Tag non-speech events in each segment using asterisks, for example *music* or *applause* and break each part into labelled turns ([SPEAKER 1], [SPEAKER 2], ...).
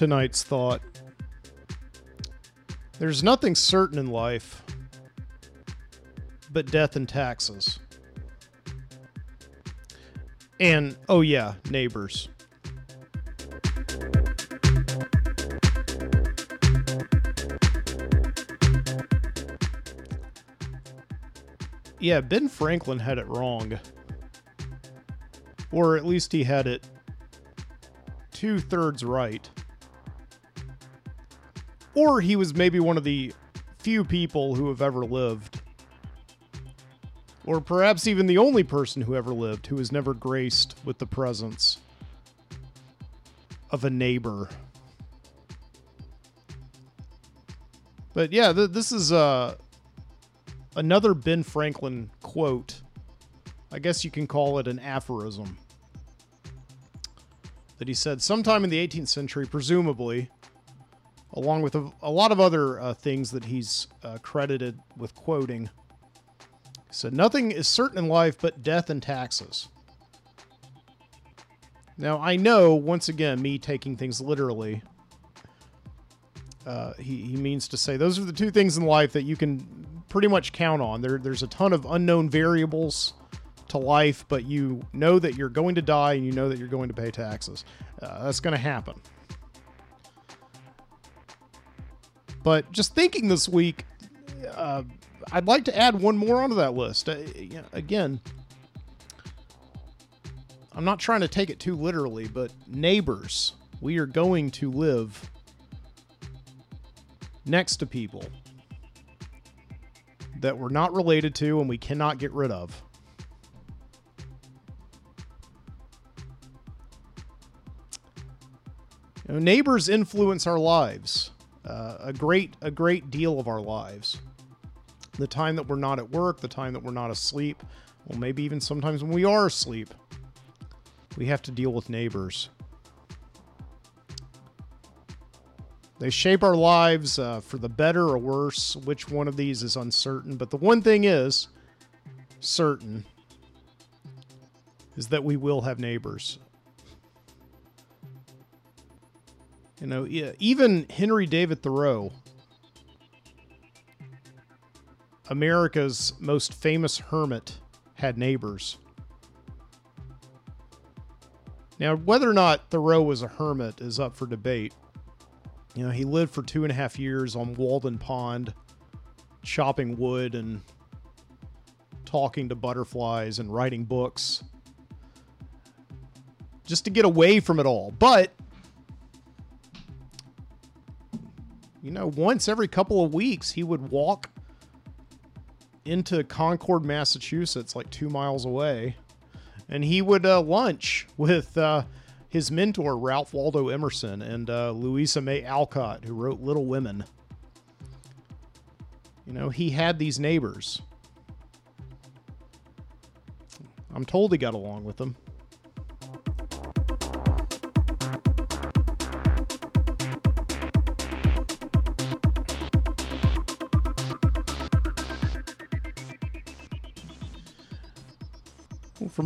[SPEAKER 1] tonight's thought. There's nothing certain in life but death and taxes. And, oh yeah, neighbors. Yeah, Ben Franklin had it wrong. Or at least he had it two thirds right. Or he was maybe one of the few people who have ever lived. Or perhaps even the only person who ever lived who was never graced with the presence of a neighbor. But yeah, th- this is uh, another Ben Franklin quote. I guess you can call it an aphorism. That he said sometime in the 18th century, presumably, along with a, a lot of other uh, things that he's uh, credited with quoting. Said, Nothing is certain in life but death and taxes. Now, I know, once again, me taking things literally, uh, he, he means to say those are the two things in life that you can pretty much count on. There, there's a ton of unknown variables to life, but you know that you're going to die and you know that you're going to pay taxes. Uh, that's going to happen. But just thinking this week, uh, I'd like to add one more onto that list. Uh, again, I'm not trying to take it too literally, but neighbors, we are going to live next to people that we're not related to and we cannot get rid of. You know, neighbors influence our lives, uh, a great a great deal of our lives. The time that we're not at work, the time that we're not asleep, well, maybe even sometimes when we are asleep, we have to deal with neighbors. They shape our lives uh, for the better or worse. Which one of these is uncertain? But the one thing is certain is that we will have neighbors. You know, even Henry David Thoreau, America's most famous hermit, had neighbors. Now, whether or not Thoreau was a hermit is up for debate. You know, he lived for two and a half years on Walden Pond, chopping wood and talking to butterflies and writing books just to get away from it all. But, you know, once every couple of weeks, he would walk into Concord, Massachusetts, like two miles away, and he would uh, lunch with uh, his mentor, Ralph Waldo Emerson, and uh, Louisa May Alcott, who wrote Little Women. You know, he had these neighbors. I'm told he got along with them.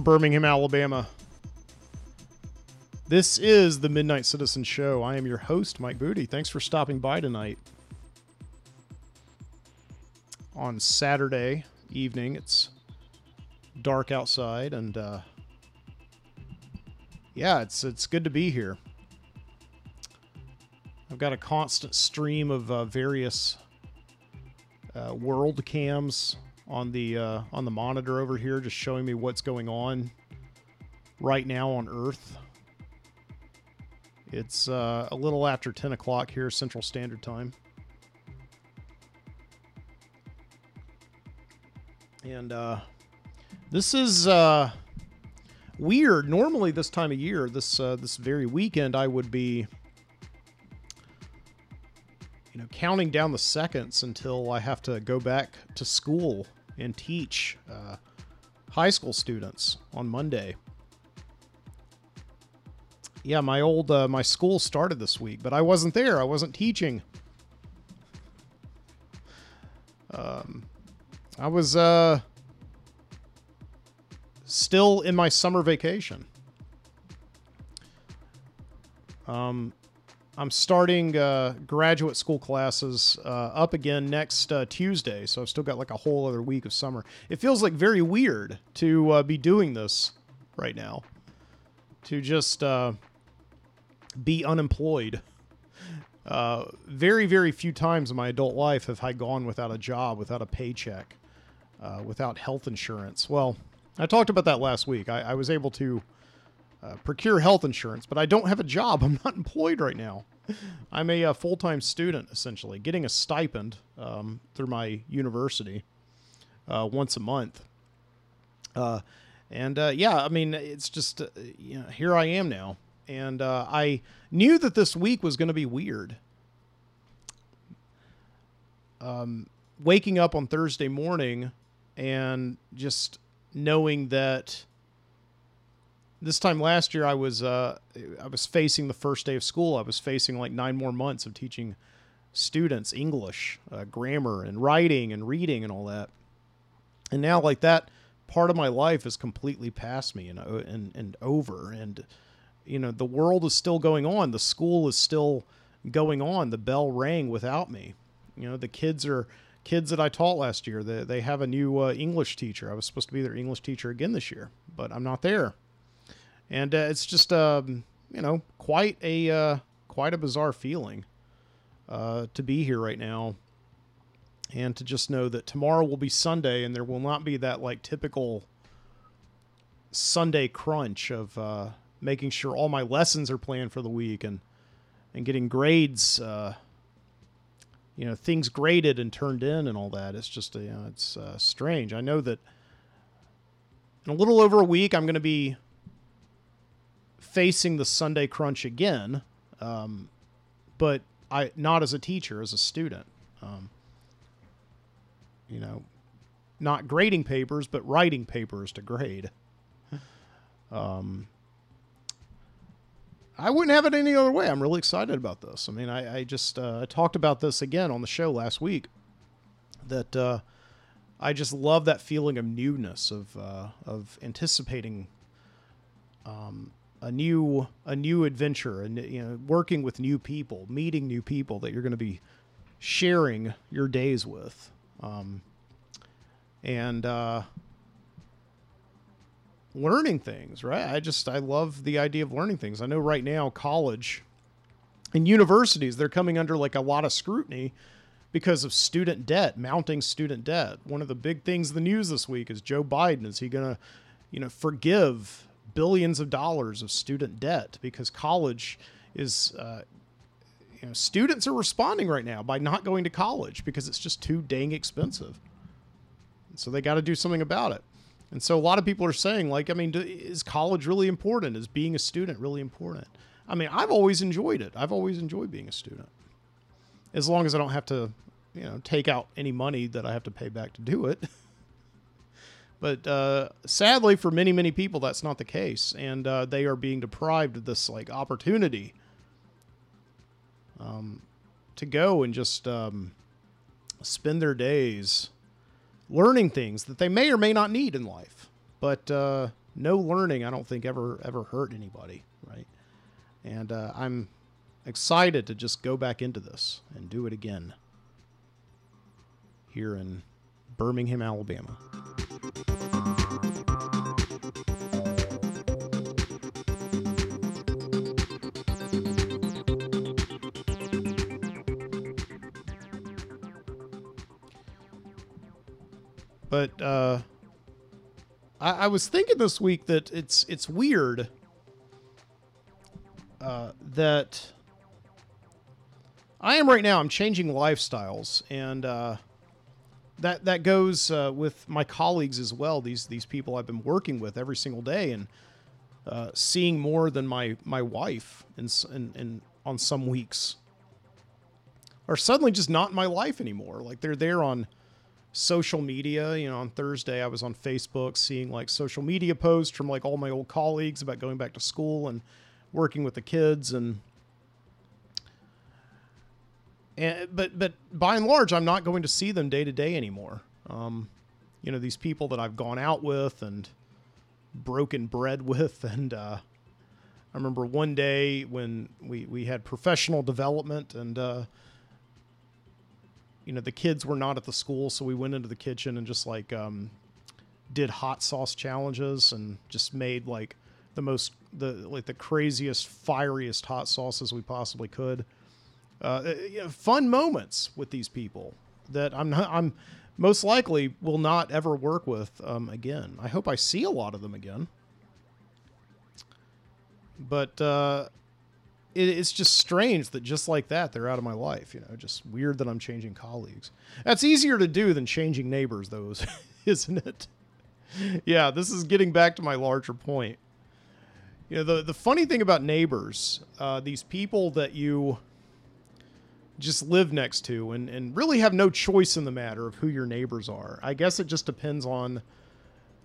[SPEAKER 1] Birmingham, Alabama. This is the Midnight Citizen Show. I am your host, Mike Boody. Thanks for stopping by tonight. On Saturday evening, it's dark outside, and uh, yeah, it's it's good to be here. I've got a constant stream of uh, various uh, world cams on the uh, on the monitor over here, just showing me what's going on right now on Earth. It's uh, a little after 10 o'clock here, Central Standard Time. And uh, this is uh, weird. Normally, this time of year, this uh, this very weekend, I would be, you know, counting down the seconds until I have to go back to school and teach uh, high school students on Monday yeah, my old uh, my school started this week, but I wasn't there. I wasn't teaching. Um, I was uh still in my summer vacation. Um, I'm starting uh, graduate school classes uh, up again next uh, Tuesday, so I've still got like a whole other week of summer. It feels like very weird to uh, be doing this right now, to just uh, be unemployed. Uh, very, very few times in my adult life have I gone without a job, without a paycheck, without health insurance. Well, I talked about that last week. I, I was able to uh, procure health insurance, but I don't have a job. *laughs* I'm not employed right now. I'm a, a uh, full time student, essentially, getting a stipend um, through my university uh, once a month. Uh, and uh, yeah, I mean, it's just, you know, here I am now. And I knew that this week was going to be weird. Um, waking up on Thursday morning and just knowing that this time last year I was uh, I was facing the first day of school. I was facing like nine more months of teaching students English, uh, grammar, and writing and reading and all that. And now like that part of my life is completely past me and and and over. And you know the world is still going on. The school is still going on. The bell rang without me. You know the kids are kids that I taught last year. They they have a new uh, English teacher. I was supposed to be their English teacher again this year, but I'm not there and uh, it's just um, you know quite a uh, quite a bizarre feeling uh, to be here right now, and to just know that tomorrow will be Sunday, and there will not be that like typical Sunday crunch of uh, making sure all my lessons are planned for the week and and getting grades. Uh, you know things graded and turned in and all that. It's just you know, it's uh, strange. I know that in a little over a week I'm going to be facing the Sunday crunch again, um, but I not as a teacher, as a student. Um, you know, not grading papers, but writing papers to grade. Um, I wouldn't have it any other way. I'm really excited about this. I mean, I, I just uh, talked about this again on the show last week. That uh, I just love that feeling of newness, of uh, of anticipating um, a new a new adventure and you know working with new people meeting new people that you're going to be sharing your days with. Um, and uh, learning things right? I just i love the idea of learning things. I know right now college and universities they're coming under like a lot of scrutiny because of student debt mounting student debt. One of the big things in the news this week is joe biden. Is he going to you know forgive billions of dollars of student debt because college is uh, you know students are responding right now by not going to college because it's just too dang expensive. So they got to do something about it. And so a lot of people are saying like i mean do, is college really important? Is being a student really important? I mean i've always enjoyed it. I've always enjoyed being a student. As long as i don't have to you know take out any money that i have to pay back to do it *laughs* But uh, sadly, for many many people, that's not the case, and uh, they are being deprived of this like opportunity um, to go and just um, spend their days learning things that they may or may not need in life. But uh, no learning, I don't think ever ever hurt anybody, right? And uh, I'm excited to just go back into this and do it again here in Birmingham, Alabama. But uh, I, I, was thinking this week that it's it's weird uh, that I am right now. I'm changing lifestyles, and uh, that that goes uh, with my colleagues as well. These these people I've been working with every single day, and uh, seeing more than my my wife, and and on some weeks are suddenly just not in my life anymore. Like they're there on social media. You know, on Thursday I was on Facebook seeing like social media posts from like all my old colleagues about going back to school and working with the kids and and but but by and large I'm not going to see them day to day anymore. Um, you know, these people that I've gone out with and broken bread *laughs* with and uh, I remember one day when we we had professional development and uh, you know the kids were not at the school, so we went into the kitchen and just like um, did hot sauce challenges and just made like the most the like the craziest fieriest hot sauces we possibly could. Uh, you know, fun moments with these people that I'm not I'm most likely will not ever work with um, again. I hope I see a lot of them again. But uh, it, it's just strange that just like that they're out of my life. You know, just weird that I'm changing colleagues. That's easier to do than changing neighbors, though, *laughs* isn't it? yeah, this is getting back to my larger point. You know, the the funny thing about neighbors, uh, these people that you just live next to and, and really have no choice in the matter of who your neighbors are. I guess it just depends on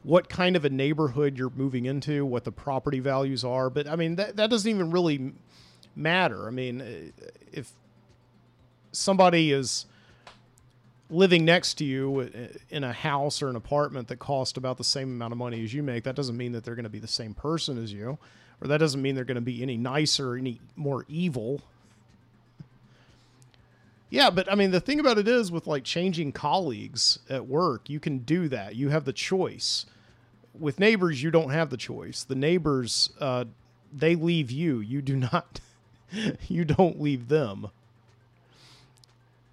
[SPEAKER 1] what kind of a neighborhood you're moving into, what the property values are. But I mean, that, that doesn't even really matter. I mean, if somebody is living next to you in a house or an apartment that costs about the same amount of money as you make, that doesn't mean that they're going to be the same person as you, or that doesn't mean they're going to be any nicer, or any more evil. Yeah, but I mean, the thing about it is with like changing colleagues at work, you can do that. You have the choice. With neighbors, you don't have the choice. The neighbors, uh, they leave you. You do *laughs* not. *laughs* you don't leave them.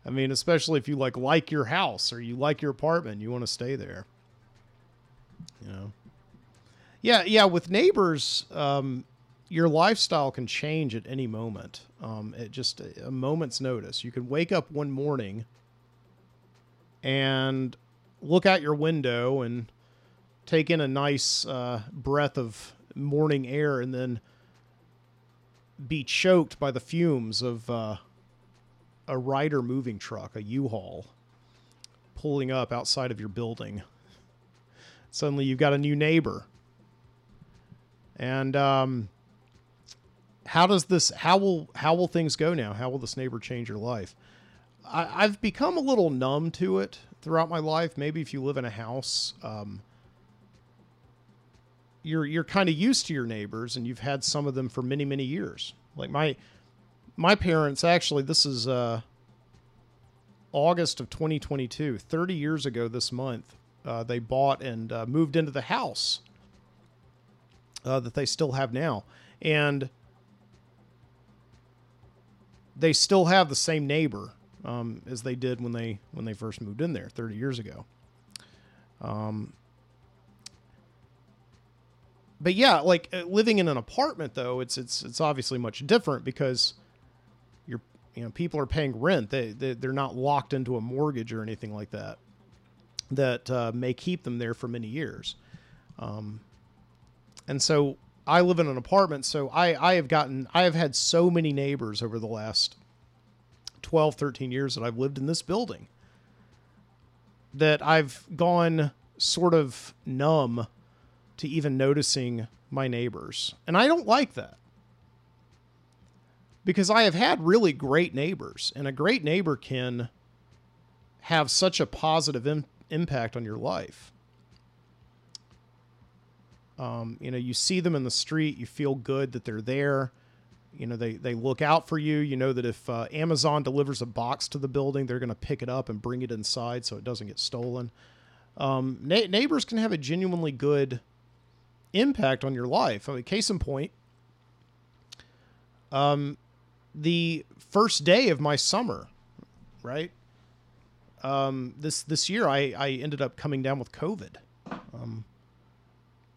[SPEAKER 1] I mean, especially if you like like your house or you like your apartment, you want to stay there. You know. Yeah, yeah. With neighbors, um, your lifestyle can change at any moment. Um, at just a, a moment's notice, you can wake up one morning and look out your window and take in a nice uh, breath of morning air, and then be choked by the fumes of uh, a Ryder moving truck, a U-Haul, pulling up outside of your building. Suddenly, you've got a new neighbor, and um, how does this? How will how will things go now? How will this neighbor change your life? I, I've become a little numb to it throughout my life. Maybe if you live in a house. Um, you're you're kind of used to your neighbors and you've had some of them for many many years. Like my my parents actually this is uh august of 2022 30 years ago this month uh, they bought and uh, moved into the house uh, that they still have now. And they still have the same neighbor um, as they did when they when they first moved in there 30 years ago. Um, but yeah, like uh, living in an apartment though, it's it's it's obviously much different because you're you know people are paying rent. They, they they're not locked into a mortgage or anything like that that uh, may keep them there for many years. Um, and so I live in an apartment, so I I have gotten I have had so many neighbors over the last 12 13 years that I've lived in this building that I've gone sort of numb to even noticing my neighbors. And I don't like that. Because I have had really great neighbors, and a great neighbor can have such a positive Im- impact on your life. Um, you know, you see them in the street, you feel good that they're there. You know, they, they look out for you. You know that if uh, Amazon delivers a box to the building, they're going to pick it up and bring it inside so it doesn't get stolen. Um, na- neighbors can have a genuinely good impact on your life. I mean, case in point, um, the first day of my summer, right? Um, this this year, I I ended up coming down with COVID. Um,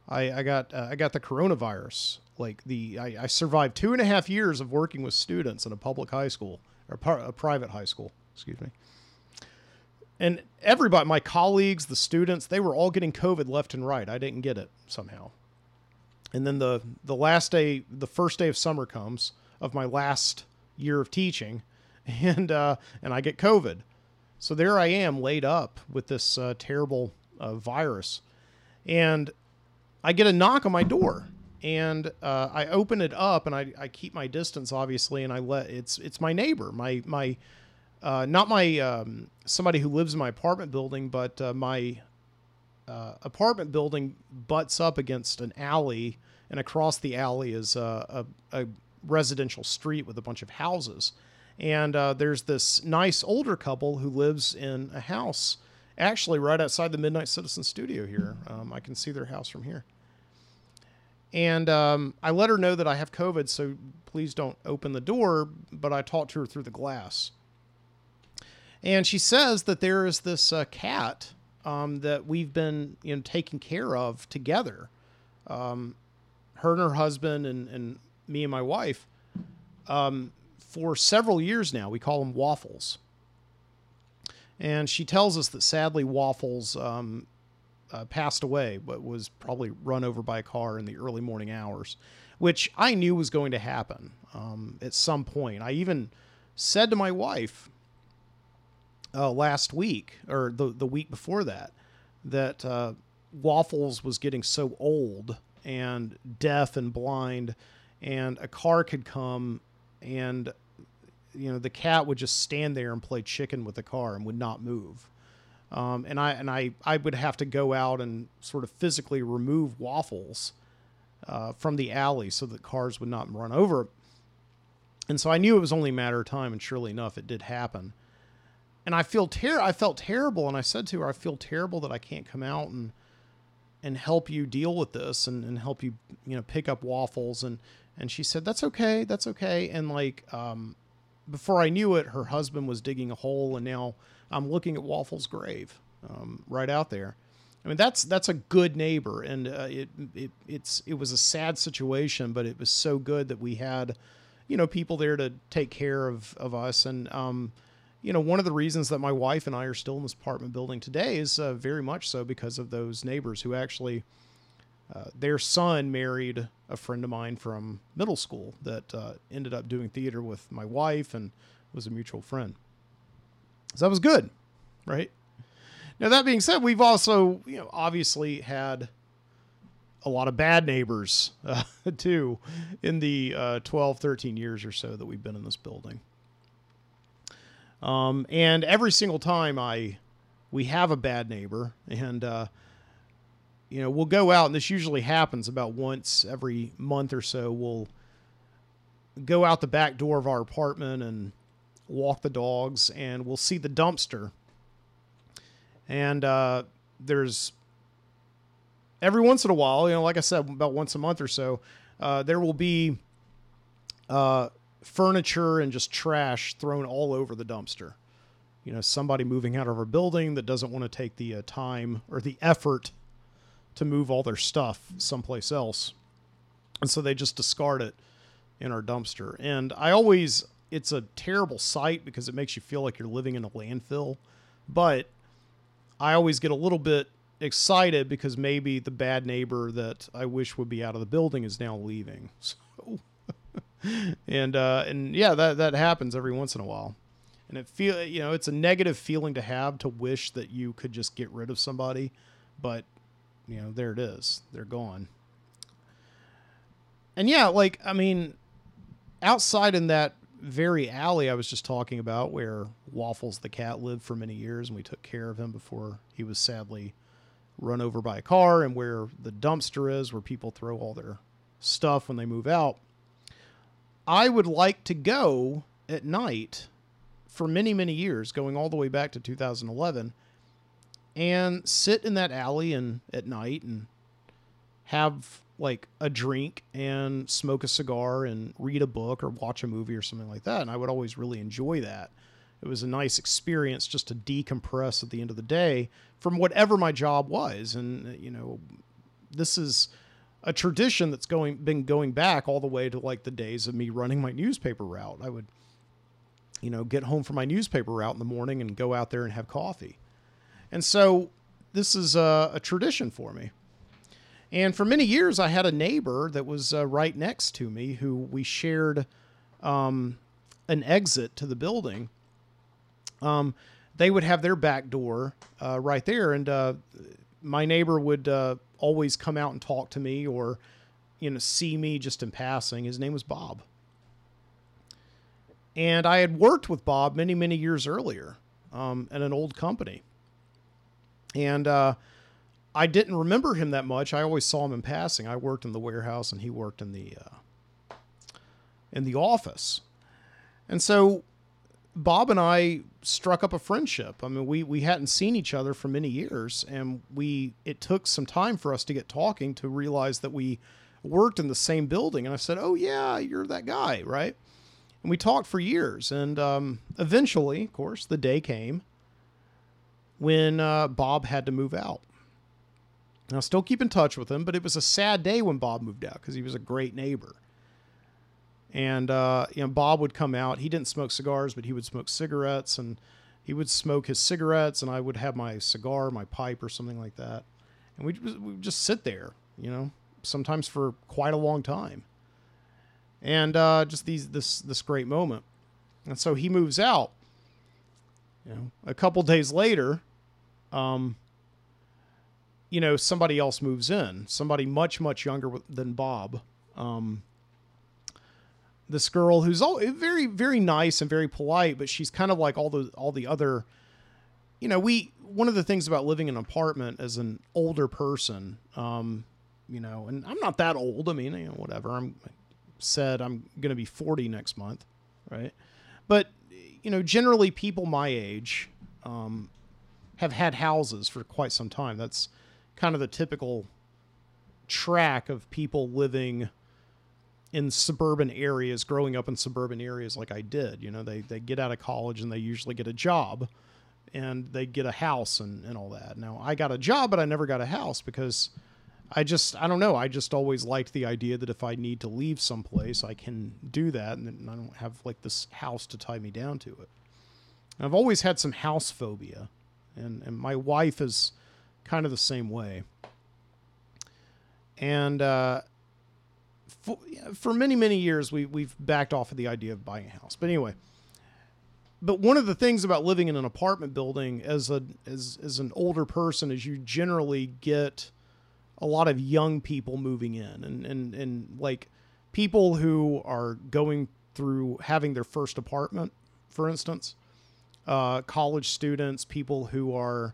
[SPEAKER 1] I I got uh, I got the coronavirus. Like the I, I survived two and a half years of working with students in a public high school or par- a private high school. Excuse me and everybody my colleagues the students they were all getting covid left and right i didn't get it somehow and then the the last day the first day of summer comes of my last year of teaching *laughs* and uh, and i get covid. So there i am laid up with this uh, terrible uh, virus. And i get a knock on my door and uh, i open it up and I, I keep my distance obviously and i let it's it's my neighbor my my uh, not my um, somebody who lives in my apartment building but uh, my uh, apartment building butts up against an alley and across the alley is a, a, a residential street with a bunch of houses. And uh, there's this nice older couple who lives in a house actually right outside the Midnight Citizen studio here. Um, I can see their house from here. And um, I let her know that I have COVID, so please don't open the door. But I talked to her through the glass. And she says that there is this uh, cat um, that we've been you know taking care of together. Um, her and her husband and, and me and my wife um, for several years now. We call them Waffles. And she tells us that sadly Waffles um, uh, passed away, but was probably run over by a car in the early morning hours, which I knew was going to happen um, at some point. I even said to my wife uh, last week or the the week before that that uh, Waffles was getting so old and deaf and blind, and a car could come and you know the cat would just stand there and play chicken with the car and would not move. Um, and I and I I would have to go out and sort of physically remove waffles uh, from the alley so that cars would not run over. And so I knew it was only a matter of time, and surely enough, it did happen. And I feel ter- I felt terrible, and I said to her, "I feel terrible that I can't come out and and help you deal with this and, and help you you know pick up waffles." And and she said, "That's okay, that's okay." And like um, before I knew it, her husband was digging a hole, and now I'm looking at Waffle's grave um, right out there. I mean, that's that's a good neighbor, and uh, it it it's it was a sad situation, but it was so good that we had, you know, people there to take care of of us, and um, you know, one of the reasons that my wife and I are still in this apartment building today is uh, very much so because of those neighbors who actually uh, their son married a friend of mine from middle school that uh, ended up doing theater with my wife and was a mutual friend. So that was good, right? Now that being said, we've also, you know, obviously had a lot of bad neighbors *laughs* uh, too in the uh, 12, 13 years or so that we've been in this building. Um, and every single time I, we have a bad neighbor and, uh, you know, we'll go out, and this usually happens about once every month or so. We'll go out the back door of our apartment and walk the dogs, and we'll see the dumpster. And uh, there's every once in a while, you know, like I said, about once a month or so, uh, there will be uh, furniture and just trash thrown all over the dumpster. You know, somebody moving out of our building that doesn't want to take the uh, time or the effort to move all their stuff someplace else. And so they just discard it in our dumpster. And I always, it's a terrible sight because it makes you feel like you're living in a landfill. But I always get a little bit excited because maybe the bad neighbor that I wish would be out of the building is now leaving. *laughs* So, *laughs* and uh, and yeah, that that happens every once in a while, and it feel you know it's a negative feeling to have to wish that you could just get rid of somebody, but you know, there it is. They're gone. And yeah, like, I mean, outside in that very alley I was just talking about where Waffles the cat lived for many years and we took care of him before he was sadly run over by a car and where the dumpster is where people throw all their stuff when they move out. I would like to go at night for many, many years, going all the way back to 2011 and sit in that alley and at night and have like a drink and smoke a cigar and read a book or watch a movie or something like that. And I would always really enjoy that. It was a nice experience just to decompress at the end of the day from whatever my job was. And, you know, this is a tradition that's going been going back all the way to like the days of me running my newspaper route. I would, you know, get home from my newspaper route in the morning and go out there and have coffee. And so this is a, a tradition for me. And for many years, I had a neighbor that was uh, right next to me who we shared um, an exit to the building. Um, they would have their back door uh, right there, and uh, my neighbor would uh, always come out and talk to me or, you know, see me just in passing. His name was Bob. And I had worked with Bob many, many years earlier um, at an old company. And uh, I didn't remember him that much. I always saw him in passing. I worked in the warehouse and he worked in the uh, in the office. And so Bob and I struck up a friendship. I mean, we we hadn't seen each other for many years and we it took some time for us to get talking to realize that we worked in the same building and I said, "Oh yeah, you're that guy, right?" And we talked for years and um, eventually, of course, the day came when uh, Bob had to move out. And I still keep in touch with him, but it was a sad day when Bob moved out because he was a great neighbor. And uh, you know, Bob would come out. He didn't smoke cigars, but he would smoke cigarettes, and he would smoke his cigarettes, and I would have my cigar, my pipe, or something like that. And we'd, we'd just sit there, you know, sometimes for quite a long time. And uh, just these this this great moment. And so he moves out. You know, a couple days later, um, you know, somebody else moves in, somebody much, much younger than Bob. Um, this girl who's all very, very nice and very polite, but she's kind of like all the all the other. You know, we one of the things about living in an apartment as an older person, um, you know, and I'm not that old. I mean, you know, whatever. I'm said I'm going to be 40 next month, right? But you know, generally people my age um, have had houses for quite some time. That's kind of the typical track of people living in suburban areas, growing up in suburban areas like I did. You know, they, they get out of college and they usually get a job and they get a house and, and all that. Now, I got a job, but I never got a house because I just, I don't know. I just always liked the idea that if I need to leave someplace, I can do that and I don't have like this house to tie me down to it. And I've always had some house phobia, and, and my wife is kind of the same way. And uh, for, for many, many years, we, we've backed off of the idea of buying a house. But anyway, but one of the things about living in an apartment building as a as, as an older person is you generally get a lot of young people moving in and, and, and like people who are going through having their first apartment, for instance, uh, college students, people who are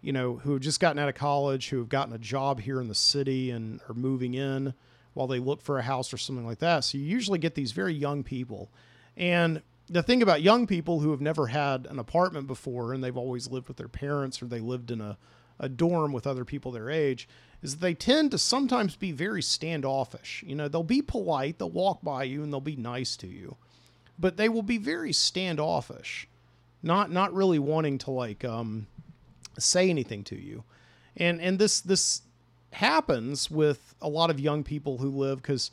[SPEAKER 1] you know, who have just gotten out of college, who have gotten a job here in the city and are moving in while they look for a house or something like that. So you usually get these very young people. And the thing about young people who have never had an apartment before and they've always lived with their parents or they lived in a, a dorm with other people their age is they tend to sometimes be very standoffish. You know, they'll be polite, they'll walk by you and they'll be nice to you, but they will be very standoffish, not not really wanting to like um, say anything to you. And and this this happens with a lot of young people who live cuz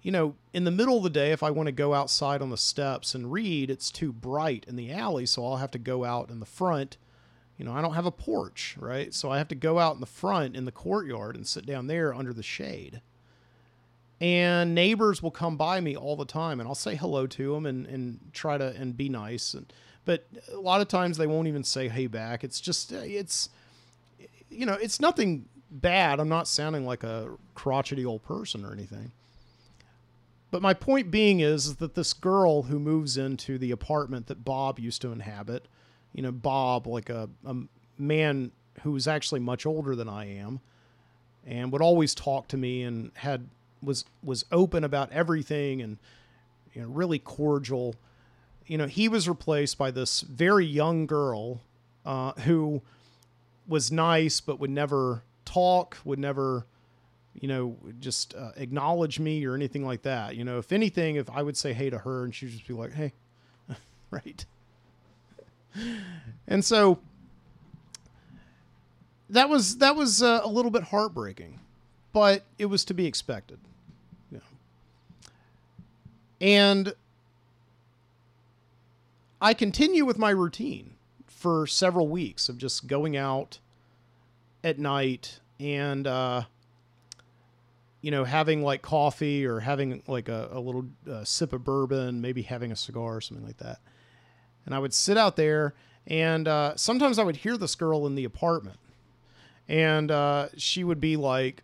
[SPEAKER 1] you know, in the middle of the day if I want to go outside on the steps and read, it's too bright in the alley, so I'll have to go out in the front. You know, I don't have a porch, right? So I have to go out in the front in the courtyard and sit down there under the shade and neighbors will come by me all the time and I'll say hello to them and, and try to and be nice and but a lot of times they won't even say hey back it's just it's you know it's nothing bad I'm not sounding like a crotchety old person or anything but my point being is that this girl who moves into the apartment that Bob used to inhabit you know Bob like a, a man who's actually much older than I am and would always talk to me and had was was open about everything and you know really cordial. You know, he was replaced by this very young girl uh, who was nice but would never talk, would never you know, just uh, acknowledge me or anything like that. You know, if anything, if I would say hey to her and she'd just be like, hey, *laughs* right. and so that was that was uh, a little bit heartbreaking, but it was to be expected. And I continue with my routine for several weeks of just going out at night and, uh, you know, having like coffee or having like a, a little uh, sip of bourbon, maybe having a cigar or something like that. And I would sit out there, and uh, sometimes I would hear this girl in the apartment, and uh, she would be like,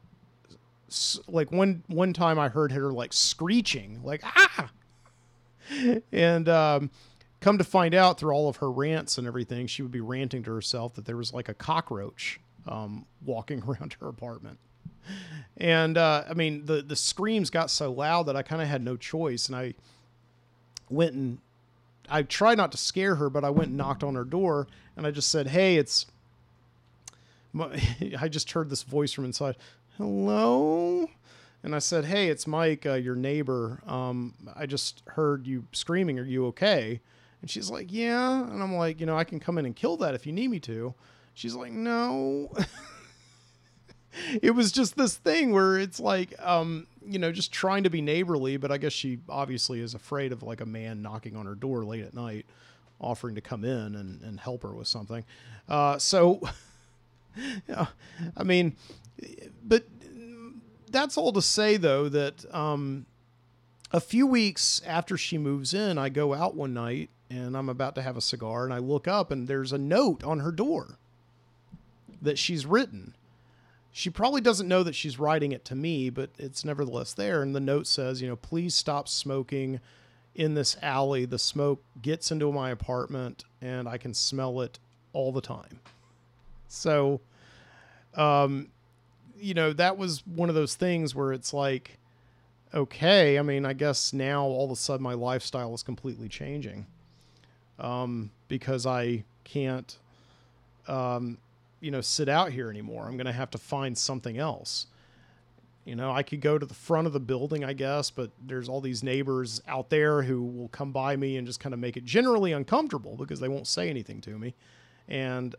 [SPEAKER 1] like one one time I heard her like screeching, like ah, and um, come to find out through all of her rants and everything, she would be ranting to herself that there was like a cockroach um, walking *laughs* around her apartment. And uh, I mean, the the screams got so loud that I kind of had no choice, and I went and I tried not to scare her, but I went and knocked on her door, and I just said, "Hey, it's." *laughs* I just heard this voice from inside. Hello, and I said, "Hey, it's Mike, uh, your neighbor. Um, I just heard you screaming. Are you okay?" And she's like, "Yeah." And I'm like, "You know, I can come in and kill that if you need me to." She's like, "No." *laughs* it was just this thing where it's like, um, you know, just trying to be neighborly, but I guess she obviously is afraid of like a man knocking on her door late at night, offering to come in and, and help her with something. Uh, so, *laughs* yeah, I mean, but that's all to say though that um, a few weeks after she moves in, I go out one night and I'm about to have a cigar and I look up and there's a note on her door that she's written she probably doesn't know that she's writing it to me, but it's nevertheless there. And the note says, you know, please stop smoking in this alley. The smoke gets into my apartment and I can smell it all the time. So, um, you know, that was one of those things where it's like, okay, I mean, I guess now all of a sudden my lifestyle is completely changing um, because I can't um, you know, sit out here anymore. I'm going to have to find something else. You know, I could go to the front of the building, I guess, but there's all these neighbors out there who will come by me and just kind of make it generally uncomfortable because they won't say anything to me. And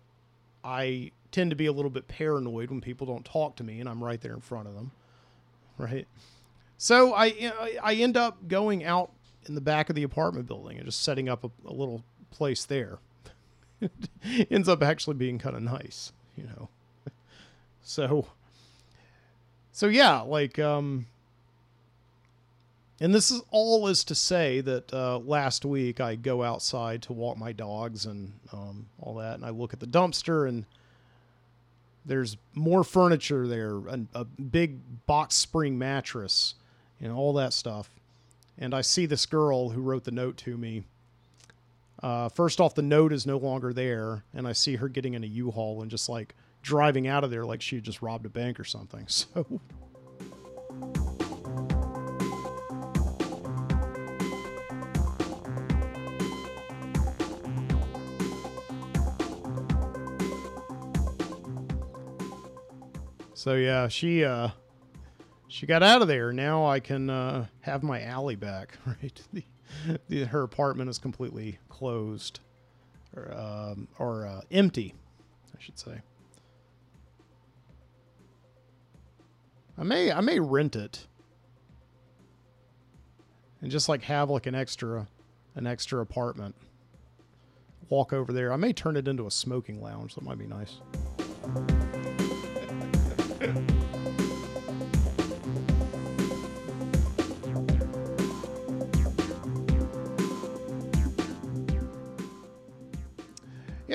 [SPEAKER 1] I tend to be a little bit paranoid when people don't talk to me and I'm right there in front of them. Right. So I, I end up going out in the back of the apartment building and just setting up a, a little place there. *laughs* ends up actually being kind of nice, you know. so so yeah, like um and this is all is to say that uh, last week I go outside to walk my dogs and um, all that, and I look at the dumpster and there's more furniture there, a, a big box spring mattress, and all that stuff. And I see this girl who wrote the note to me uh, first off, the note is no longer there, and I see her getting in a U-Haul and just like driving out of there like she had just robbed a bank or something. *laughs* So. So yeah, she uh she got out of there. Now I can uh have my alley back, *laughs* right? *laughs* the, her apartment is completely closed or, um, or uh, empty, I should say. I may I may rent it and just like have like an extra an extra apartment. Walk over there. I may turn it into a smoking lounge. That might be nice. *laughs*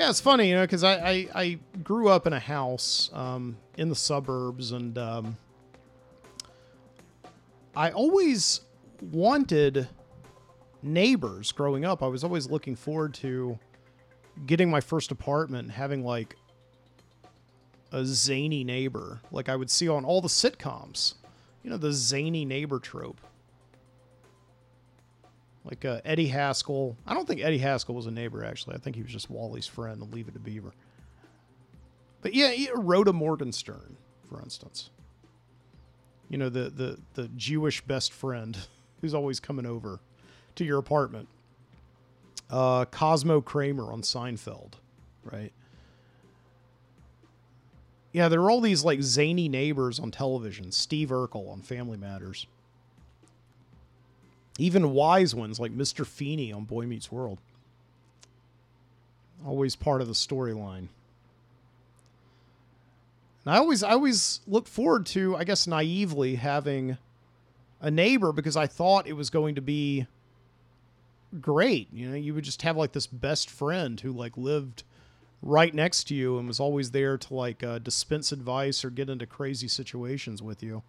[SPEAKER 1] Yeah, it's funny, you know, because I, I, I grew up in a house um, in the suburbs, and um, I always wanted neighbors growing up. I was always looking forward to getting my first apartment and having like a zany neighbor, like I would see on all the sitcoms. You know, the zany neighbor trope like uh, Eddie Haskell. I don't think Eddie Haskell was a neighbor actually. I think he was just Wally's friend Leave It to Beaver. But yeah, Rhoda Morgenstern, for instance. You know the the the Jewish best friend *laughs* who's always coming over to your apartment. Uh, Cosmo Kramer on Seinfeld, right? Yeah, there are all these like zany neighbors on television. Steve Urkel on Family Matters. Even wise ones like Mr. Feeney on Boy Meets World. Always part of the storyline. And I always I always look forward to, I guess naively, having a neighbor because I thought it was going to be great. You know, you would just have like this best friend who like lived right next to you and was always there to like uh, dispense advice or get into crazy situations with you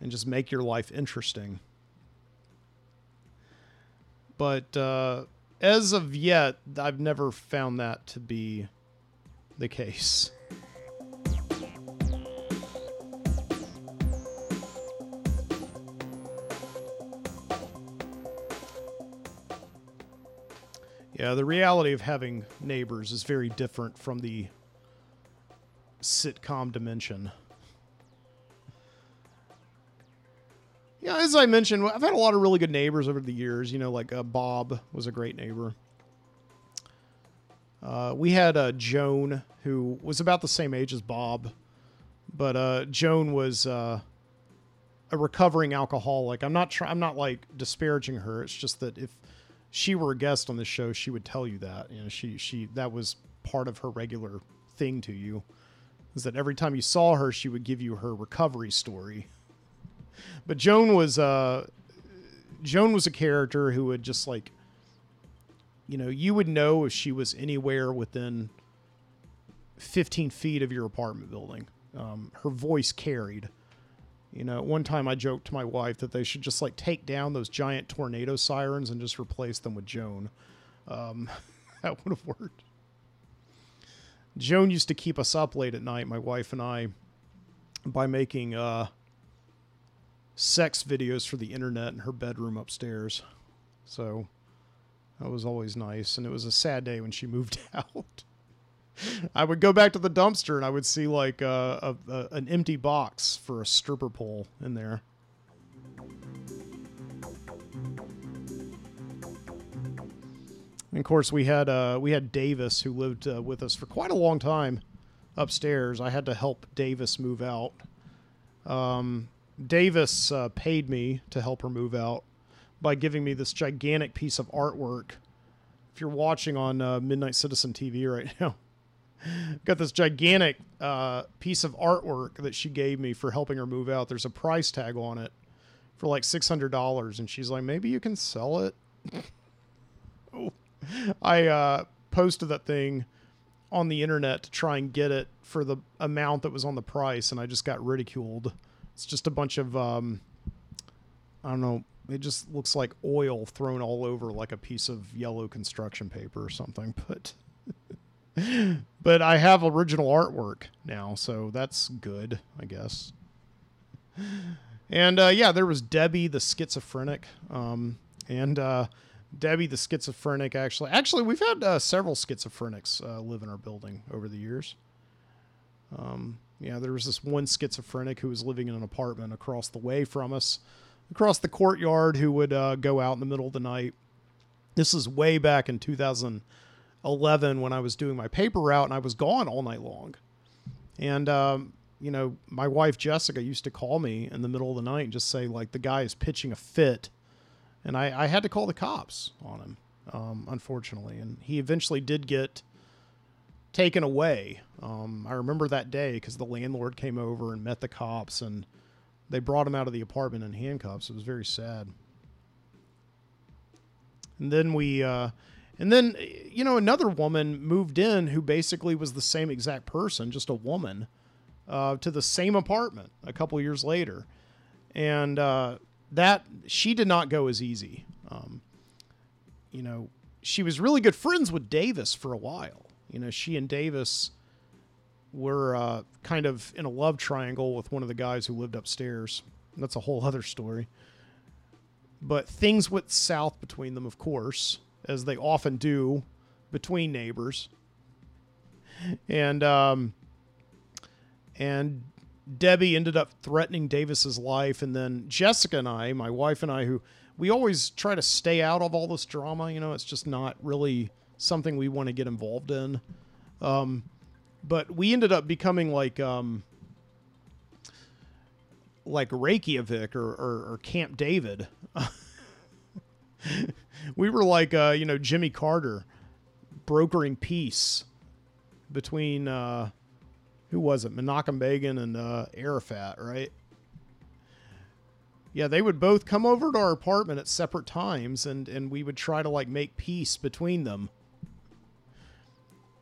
[SPEAKER 1] and just make your life interesting. But uh, as of yet, I've never found that to be the case. Yeah, the reality of having neighbors is very different from the sitcom dimension. As I mentioned, I've had a lot of really good neighbors over the years. You know, like uh, Bob was a great neighbor. Uh, we had uh, Joan, who was about the same age as Bob, but uh, Joan was uh, a recovering alcoholic. I'm not. Try- I'm not like disparaging her. It's just that if she were a guest on the show, she would tell you that. You know, she she that was part of her regular thing to you. Is that every time you saw her, she would give you her recovery story. But Joan was uh, Joan was a character who would just like, you know, you would know if she was anywhere within 15 feet of your apartment building. Um, her voice carried. You know, one time I joked to my wife that they should just like take down those giant tornado sirens and just replace them with Joan. Um, *laughs* that would have worked. Joan used to keep us up late at night, my wife and I, by making uh, sex videos for the internet in her bedroom upstairs. So that was always nice. And it was a sad day when she *laughs* moved out. I would go back to the dumpster and I would see like uh, a, a, an empty box for a stripper pole in there. And of course, we had uh, we had Davis who lived uh, with us for quite a long time upstairs. I had to help Davis move out. Um, Davis uh, paid me to help her move out by giving me this gigantic piece of artwork. If you're watching on uh, Midnight Citizen TV right *laughs* now, got this gigantic uh, piece of artwork that she gave me for helping her move out. There's a price tag on it for like six hundred dollars, and she's like, "Maybe you can sell it." oh. *laughs* I uh, posted that thing on the internet to try and get it for the amount that was on the price, and I just got ridiculed. It's just a bunch of um, I don't know. It just looks like oil thrown all over like a piece of yellow construction paper or something. But *laughs* but I have original artwork now, so that's good, I guess. And uh, yeah, there was Debbie the schizophrenic, um, and uh, Debbie the schizophrenic. Actually, actually, we've had uh, several schizophrenics uh, live in our building over the years. Um, yeah, there was this one schizophrenic who was living in an apartment across the way from us, across the courtyard, who would uh, go out in the middle of the night. This is way back in 2011 when I was doing my paper route and I was gone all night long. And, um, you know, my wife Jessica used to call me in the middle of the night and just say, like, the guy is pitching a fit. And I, I had to call the cops on him, um, unfortunately. And he eventually did get taken away. Um, I remember that day because the landlord came over and met the cops and they brought him out of the apartment in handcuffs. It was very sad. And then we, uh, and then, you know, another woman moved in who basically was the same exact person, just a woman, uh, to the same apartment a couple years later. And uh, that, she did not go as easy. Um, you know, she was really good friends with Davis for a while. You know, she and Davis were uh, kind of in a love triangle with one of the guys who lived upstairs. That's a whole *laughs* other story. But things went south between them, of course, as they often do between neighbors. And um, and Debbie ended up threatening Davis's life, and then Jessica and I, my wife and I, who we always try to stay out of all this drama. You know, it's just not really something we want to get involved in. Um, but we ended up becoming like um, like Reykjavik or, or, or Camp David. *laughs* we were like uh, you know Jimmy Carter brokering peace between uh, who was it Menachem Begin and uh, Arafat, right? Yeah, they would both come over to our apartment at separate times, and and we would try to like make peace between them.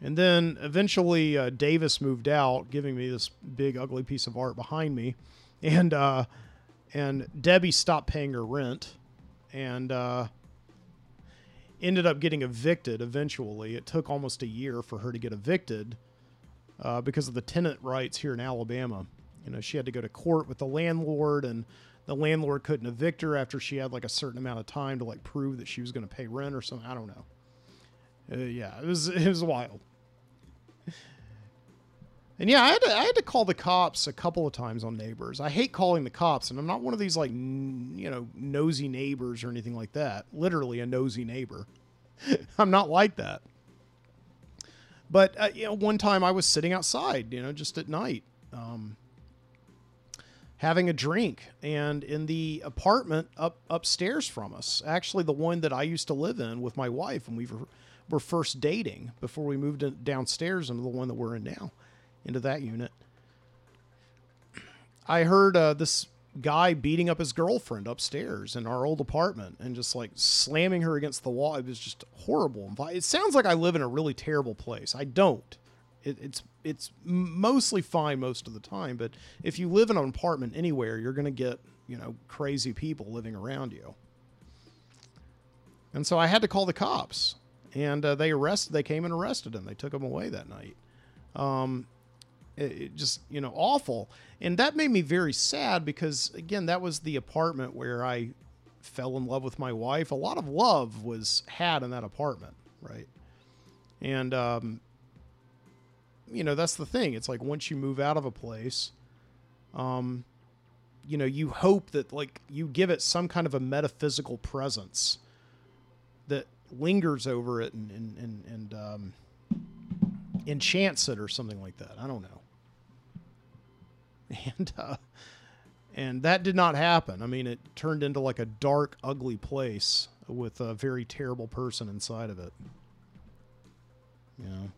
[SPEAKER 1] And then eventually uh, Davis moved out, giving me this big ugly piece of art behind me, and uh, and Debbie stopped paying her rent, and uh, ended up getting evicted. Eventually, it took almost a year for her to get evicted uh, because of the tenant rights here in Alabama. You know, she had to go to court with the landlord, and the landlord couldn't evict her after she had like a certain amount of time to like prove that she was going to pay rent or something. I don't know. Uh, yeah, it was *laughs* it was wild. And yeah, I had, to, I had to call the cops a couple of times on neighbors. I hate calling the cops, and I'm not one of these like n- you know nosy neighbors or anything like that. Literally a nosy neighbor. *laughs* I'm not like that. But uh, you know, one time I was sitting outside, you know, just at night, um, having a drink, and in the apartment up upstairs from us, actually the one that I used to live in with my wife and we were, were first dating before we moved downstairs into the one that we're in now into that unit. I heard uh, this guy beating up his girlfriend upstairs in our old apartment and just like slamming her against the wall. It was just horrible. It sounds like I live in a really terrible place. I don't. It, it's it's mostly fine most of the time, but if you live in an apartment anywhere, you're going to get you know crazy people living around you. And so I had to call the cops, and uh, they arrested. They came and arrested him. They took him away that night. Um, it just you know awful and that made me very sad because again that was the apartment where i fell in love with my wife a lot of love was had in that apartment right and um, you know that's the thing it's like once you move out of a place um, you know you hope that like you give it some kind of a metaphysical presence that lingers over it and and and, and um, enchants it or something like that i don't know *laughs* and uh, and that did not happen. I mean, it turned into like a dark, ugly place with a very terrible person inside of it. Know.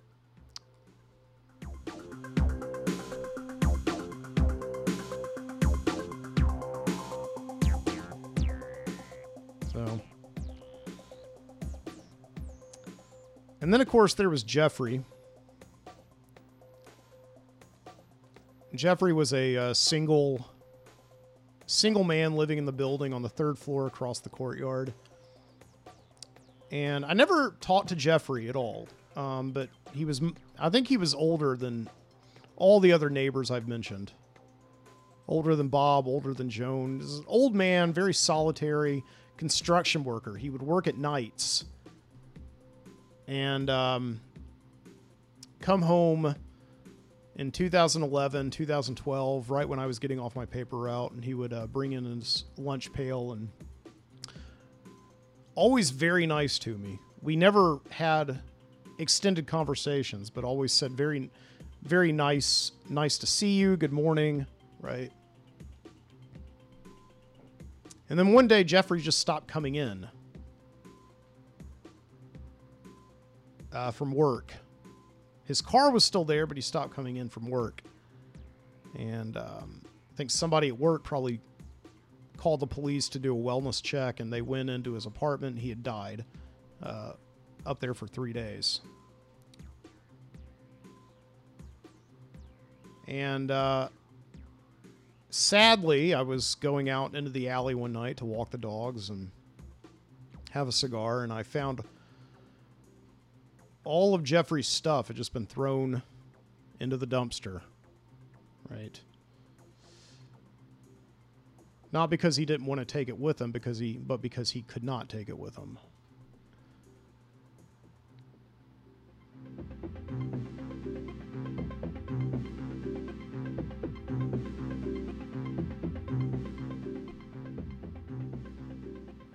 [SPEAKER 1] So. And then, of course, there was Jeffrey, Jeffrey was a uh, single single man living in the building on the third floor across the courtyard. And I never talked to Jeffrey at all, um, but he was I think he was older than all the other neighbors I've mentioned. Older than Bob, older than Joan. Old man, very solitary construction worker. He would work at nights and um, come home in 2011, 2012, right when I was getting off my paper route, and he would uh, bring in his lunch pail and always very nice to me. We never had extended conversations, but always said very, very nice, nice to see you, good morning, right? And then one day, Jeffrey just stopped coming in uh, from work his car was still there, but he stopped coming in from work. And um, I think somebody at work probably called the police to do a wellness check, and they went into his apartment. he had died uh, up there for three days. And uh, sadly, I was going out into the alley one night to walk the dogs and have a cigar, and I found all of Jeffrey's stuff had just been thrown into the dumpster. Right. Not because he didn't want to take it with him, because he, but because he could not take it with him.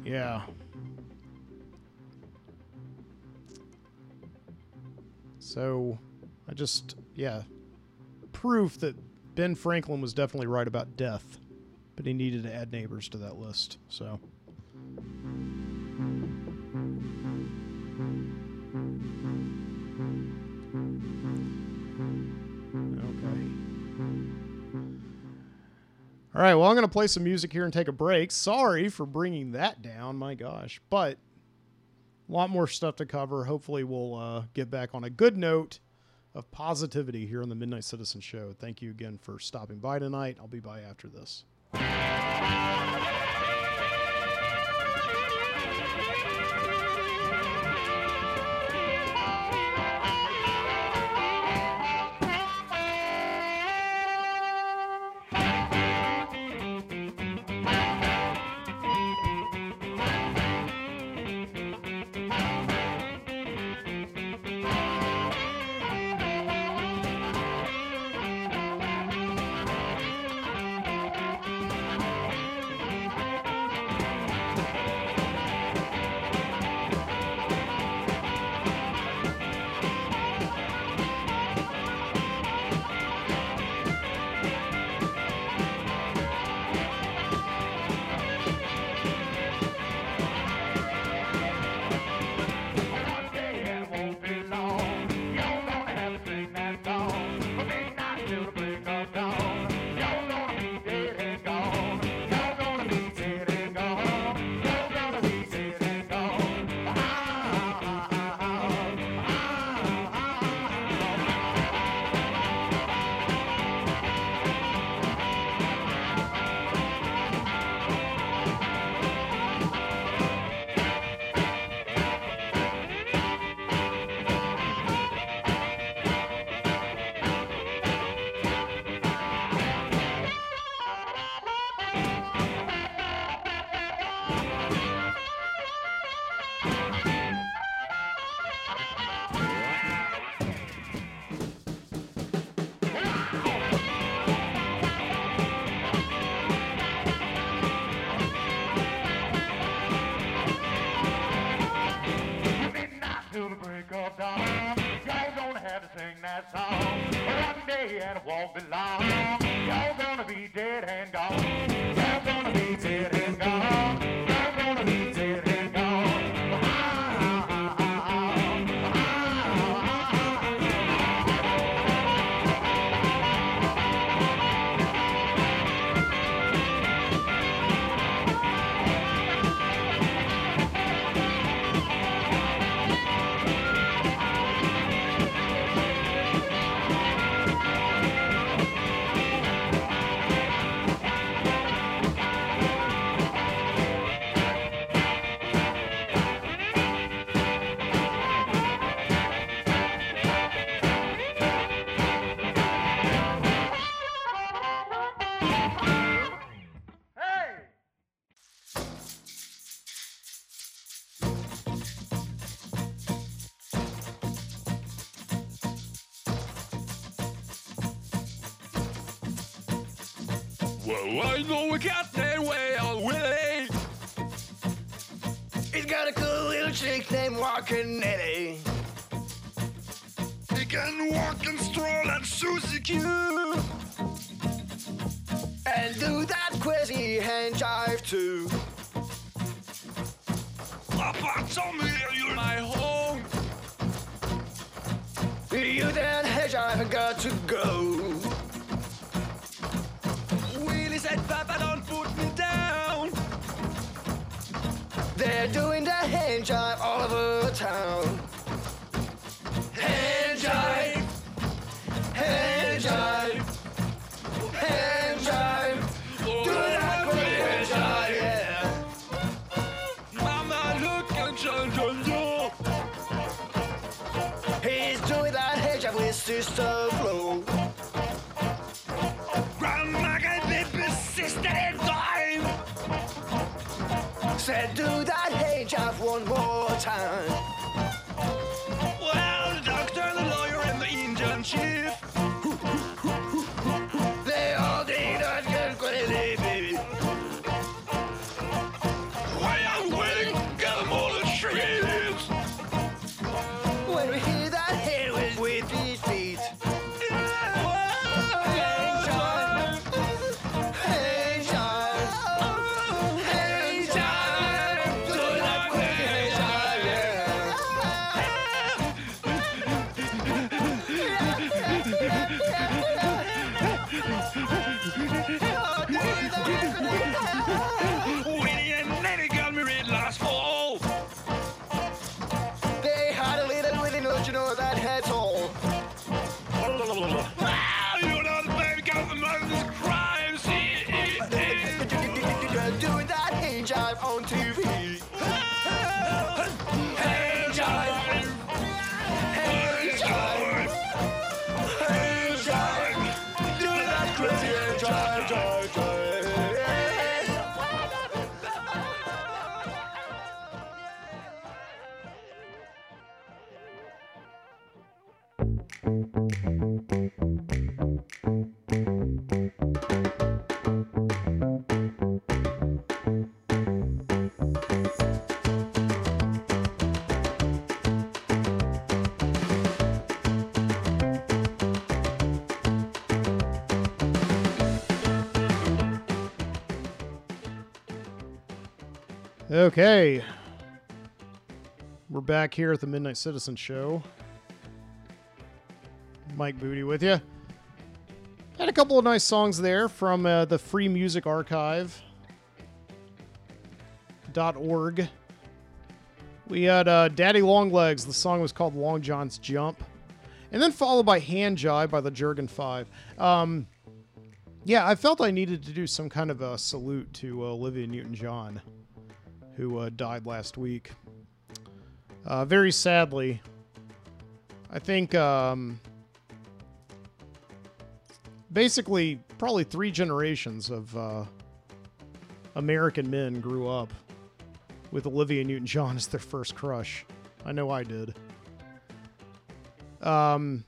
[SPEAKER 1] Yeah. So I just, yeah, proof that Ben Franklin was definitely right about death, but he needed to add neighbors to that list. So. Okay. All right, well, I'm going to play some music here and take a break. Sorry for bringing that down, my gosh. But a lot more stuff to cover. Hopefully, we'll uh, get back on a good note of positivity here on the Midnight Citizen Show. Thank you again for stopping by tonight. I'll be by after this.
[SPEAKER 2] Hand jive got to go.
[SPEAKER 3] Willie said, Papa, don't put me down.
[SPEAKER 2] They're doing the hand jive all over town.
[SPEAKER 3] Time.
[SPEAKER 2] Crazy hand jive,
[SPEAKER 1] Okay. We're back here at the Midnight Citizen Show. Mike Boody with you. Had a couple of nice songs there from uh, the Free Music Archive. Org. We had uh, Daddy Longlegs. The song was called Long John's Jump. And then followed by Hand Jive by the Jergon Five. Um, yeah, I felt I needed to do some kind of a salute to uh, Olivia Newton John who uh, died last week. Uh, very sadly, I think um, basically probably three generations of uh, American men grew up with Olivia Newton John *laughs* as their first crush. I know I did. Um,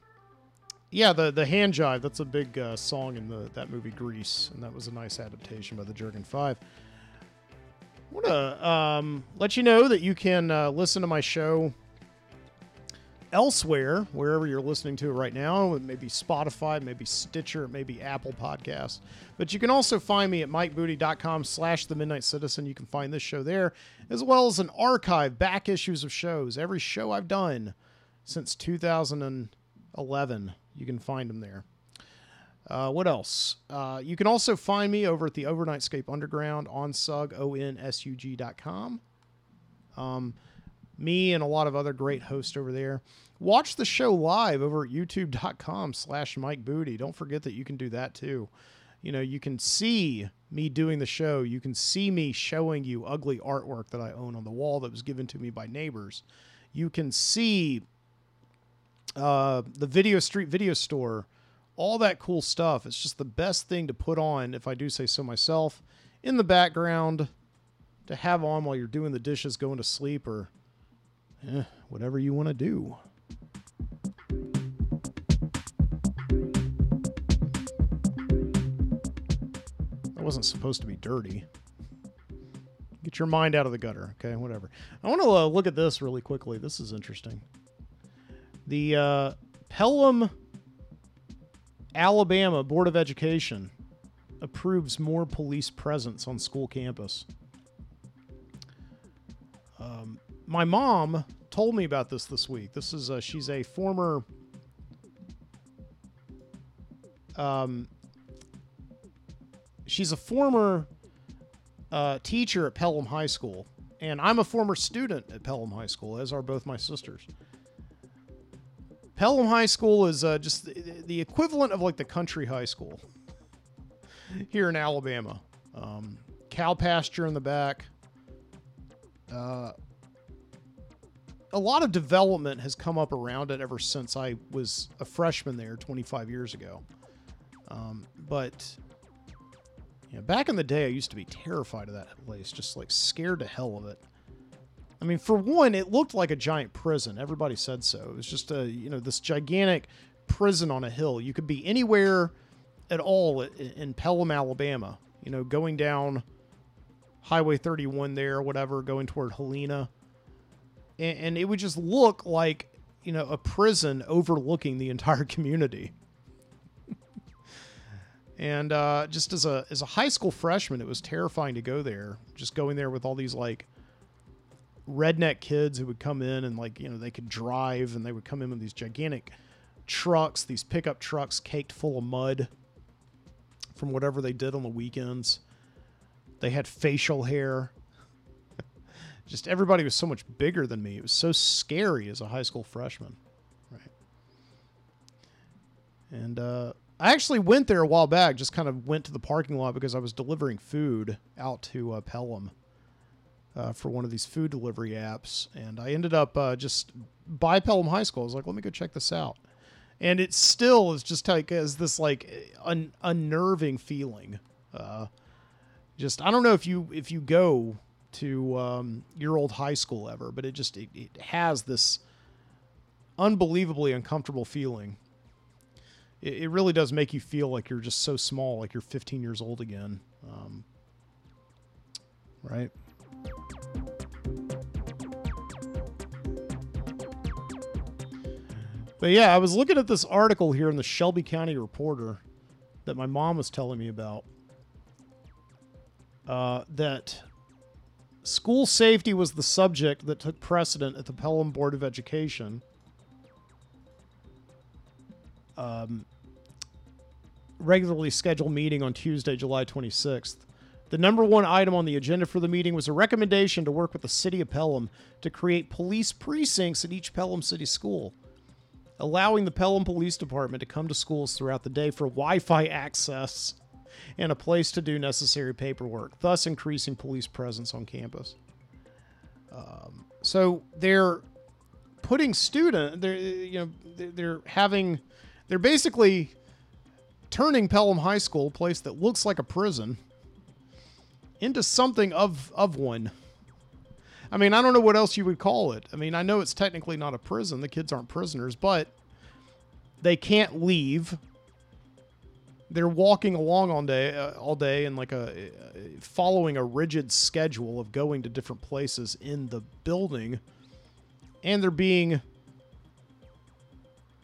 [SPEAKER 1] yeah, the the hand jive. That's a big uh, song in the that movie Grease, and that was a nice adaptation by the Jergon Five. I want to um, let you know that you can uh, listen to my show elsewhere, wherever you're listening to it right now. It may be Spotify, maybe Stitcher, it may be Apple Podcasts. But you can also find me at mikeboody.com slash the Midnight Citizen. You can find this show there, as well as an archive, back issues of shows. Every show I've done since 2011, you can find them there. Uh, what else? Uh, you can also find me over at the Overnightscape Underground on sug. Um, me and a lot of other great hosts over there. Watch the show live over at youtube.com slash Mike Boody. Don't forget that you can do that too. You know, you can see me doing the show. You can see me showing you ugly artwork that I own on the wall that was given to me by neighbors. You can see uh, the Video Street Video Store, all that cool stuff. It's just the best thing to put on, if I do say so myself, in the background to have on while you're doing the dishes, going to sleep, or eh, whatever you want to do. That wasn't supposed to be dirty. Get your mind out of the gutter, okay? Whatever. I want to uh, look at this really quickly. This is interesting. The uh, Pelham, Alabama Board of Education approves more police presence on school campus. Um, my mom told me about this this week. This is uh, she's a former um, she's a former uh, teacher at Pelham High School, and I'm a former student at Pelham High School, as are both my sisters. Pelham High School is uh, just the, the equivalent of like the country high school here in Alabama. Um, cow pasture in the back. Uh, a lot of development has come up around it ever since I was a freshman there 25 years ago. Um, but yeah, back in the day, I used to be terrified of that place, just like scared to hell of it. I mean, for one, it looked like a giant prison. Everybody said so. It was just a, you know, this gigantic prison on a hill. You could be anywhere at all in Pelham, Alabama, you know, going down Highway 31 there, whatever, going toward Helena. And, and it would just look like, you know, a prison overlooking the entire *laughs* community. and uh, just as a as a high school freshman, it was terrifying to go there. Just going there with all these like redneck kids who would come in and like you know they could drive and they would come in with these gigantic trucks, these pickup trucks caked full of mud from whatever they did on the weekends. They had facial hair. *laughs* Just everybody was so much bigger than me. It was so scary as a high school freshman. Right. And uh, I actually went there a while back, just kind of went to the parking lot because I was delivering food out to uh, Pelham uh, for one of these food delivery apps. And I ended up uh, just by Pelham High School. I was like, let me go check this out. And it still is just like as this like un- unnerving feeling. Uh, just I don't know if you if you go to um, your old high school ever, but it just it, it has this unbelievably uncomfortable feeling. It, it really does make you feel like you're just so small, like you're 15 years old again. Um, right? But yeah, I was looking at this article here in the Shelby County Reporter that my mom was telling me about. Uh, that school safety was the subject that took precedent at the Pelham Board of Education. Um, regularly scheduled meeting on Tuesday, July 26th. The number one item on the agenda for the meeting was a recommendation to work with the city of Pelham to create police precincts at each Pelham City school, allowing the Pelham Police Department to come to schools throughout the day for Wi Fi access and a place to do necessary paperwork, thus increasing police presence on campus. Um, so they're putting student, they're you know they're- having, they're basically turning Pelham High School, a place that looks like a prison, into something of of one. I mean, I don't know what else you would call it. I mean, I know it's technically not a prison; the kids aren't prisoners, but they can't leave. They're walking along all day, uh, all day, and like a uh, following a rigid schedule of going to different places in the building, and they're being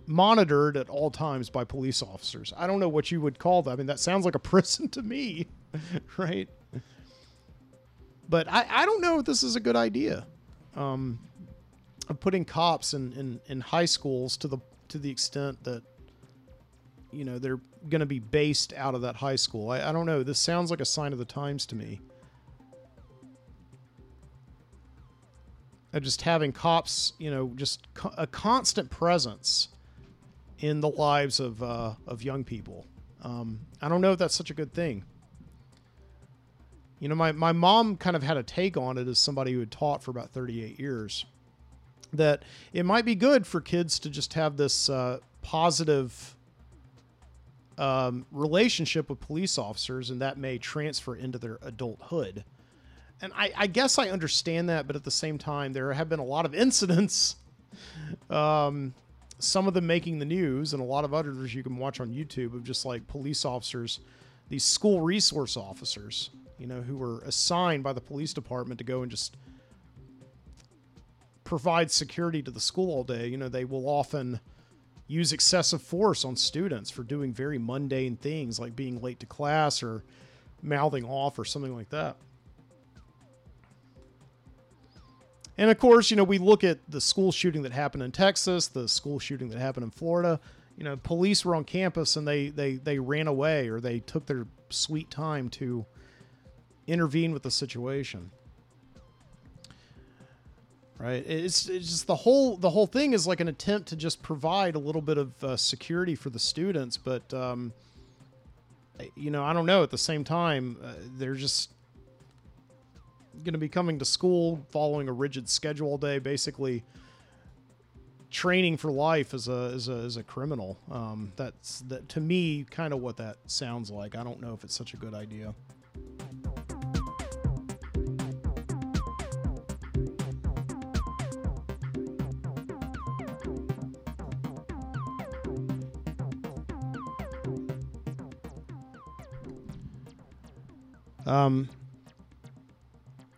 [SPEAKER 1] monitored at all times by police officers. I don't know what you would call that. I mean, that sounds like a *laughs* prison to me, *laughs* right? But I, I don't know if this is a good idea. Um, of putting cops in, in, in high schools to the to the extent that you know they're going to be based out of that high school. I, I don't know. This sounds like a sign of the times to me. Of just having cops, you know, just co- a constant presence in the lives of uh, of young people. Um, I don't know if that's such a good thing. You know, my, my mom kind of had a take on it as somebody who had taught for about 38 years. That it might be good for kids to just have this uh, positive um, relationship with police officers, and that may transfer into their adulthood. And I, I guess I understand that, but at the same time, there have been a lot of *laughs* incidents um, some of them making the news and a lot of others you can watch on YouTube of just like police officers, these school resource officers, you know, who were assigned by the police department to go and just provide security to the school all day. You know, they will often use excessive force on students for doing very mundane things like being late to class or mouthing off or something like that. And of course, you know, we look at the school shooting that happened in Texas, the school shooting that happened in Florida. You know, police were on campus and they they they ran away or they took their sweet time to intervene with the situation. Right? It's, it's just the whole the whole thing is like an attempt to just provide a little bit of uh, security for the students, but um, you know, I don't know. At the same time, uh, they're just going to be coming to school following a rigid schedule all day, basically training for life as a as a, as a criminal. Um, that's that to me kind of what that sounds like. I don't know if it's such a good idea. Um,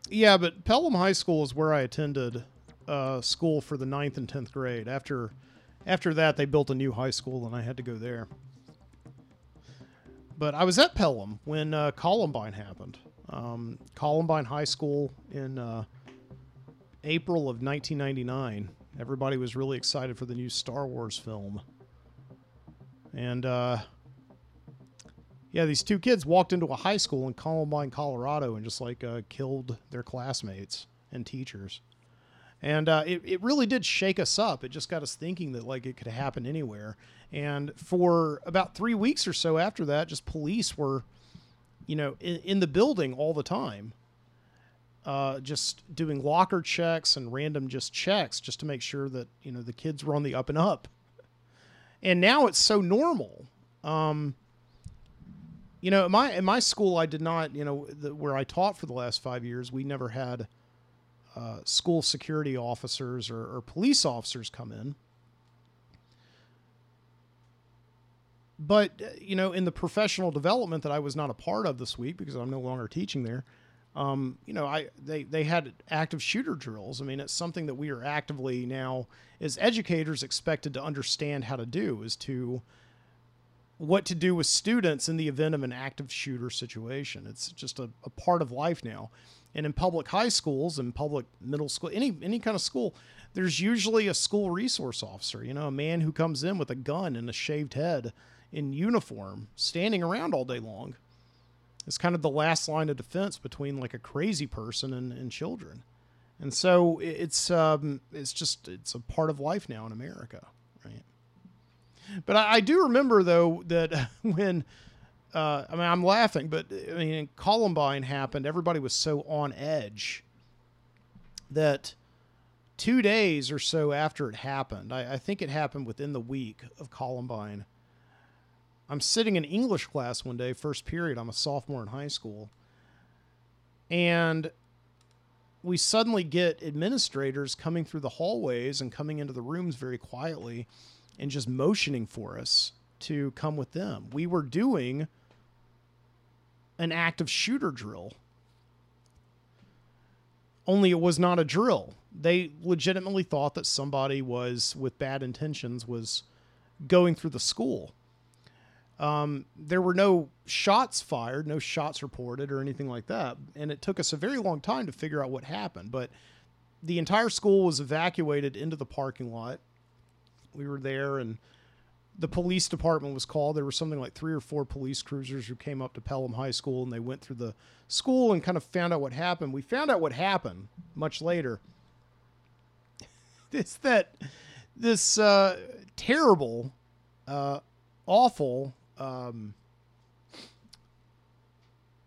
[SPEAKER 1] yeah, but Pelham High School is where I attended uh, school for the ninth and tenth grade. After after that, they built a new high school, and I had to go there. But I was at Pelham when uh, Columbine happened. Um, Columbine High School in uh, April of 1999. Everybody was really excited for the new Star Wars film, and uh, yeah, these two kids walked into a high school in Columbine, Colorado, and just like uh, killed their classmates and teachers. And uh, it, it really did shake us up. It just got us thinking that like it could happen anywhere. And for about three weeks or so after that, just police were, you know, in, in the building all the time, uh, just doing locker checks and random just checks just to make sure that you know the kids were on the up and up. And now it's so normal. Um, you know, in my in my school, I did not. You know, the, where I taught for the last five years, we never had uh, school security officers or, or police officers come in. But uh, you know, in the professional development that I was not a part of this week because I'm no longer teaching there, um, you know, I they they had active shooter drills. I mean, it's something that we are actively now as educators expected to understand how to do is to what to do with students in the event of an active shooter situation. It's just a, a part of life now. And in public high schools and public middle school, any any kind of school, there's usually a school resource officer, you know, a man who comes in with a gun and a shaved head in uniform, standing around all day long. It's kind of the last line of defense between like a crazy person and, and children. And so it's um, it's just it's a part of life now in America? But I, I do remember though that *laughs* when uh, I mean I'm laughing, but I mean Columbine happened, everybody was so on edge that two days or so after it happened, I, I think it happened within the week of Columbine. I'm sitting in English class one day, first period. I'm a sophomore in high school, and we suddenly get administrators coming through the hallways and coming into the rooms very quietly and just motioning for us to come with them. We were doing an active shooter drill. Only it was not a drill. They legitimately thought that somebody was with bad intentions was going through the school. Um, there were no shots fired, no shots reported, or anything like that. And it took us a very long time to figure out what happened. But the entire school was evacuated into the parking lot. We were there, and the police department was called. There were something like three or four police cruisers who came up to Pelham High School, and they went through the school and kind of found out what happened. We found out what happened much later. *laughs* It's that this uh, terrible, uh, awful um,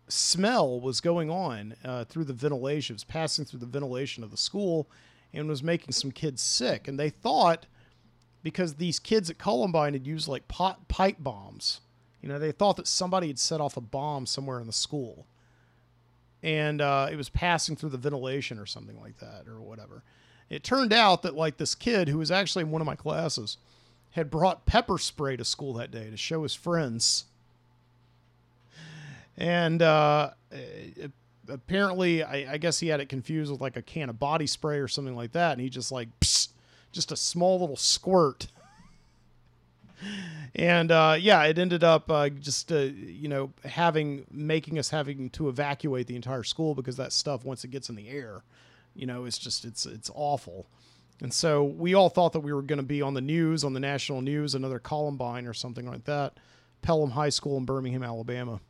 [SPEAKER 1] smell was going on uh, through the ventilation. It was passing through the ventilation of the school and was making some kids sick. And they thought because these kids at Columbine had used like pot pipe bombs, you know, they thought that somebody had set off a bomb somewhere in the school. And uh, it was passing through the ventilation or something like that or whatever. It turned out that like this kid who was actually in one of my classes had brought pepper spray to school that day to show his friends. And uh, it- apparently, I, I guess he had it confused with like a can of body spray or something like that. And he just like, psst, just a small little squirt. And uh, yeah, it ended up uh, just uh, you know having making us having to evacuate the entire school because that stuff once it gets in the air, you know, it's just it's it's awful. And so we all thought that we were going to be on the news, on the national news, another Columbine or something like that, Pelham High School in Birmingham, Alabama.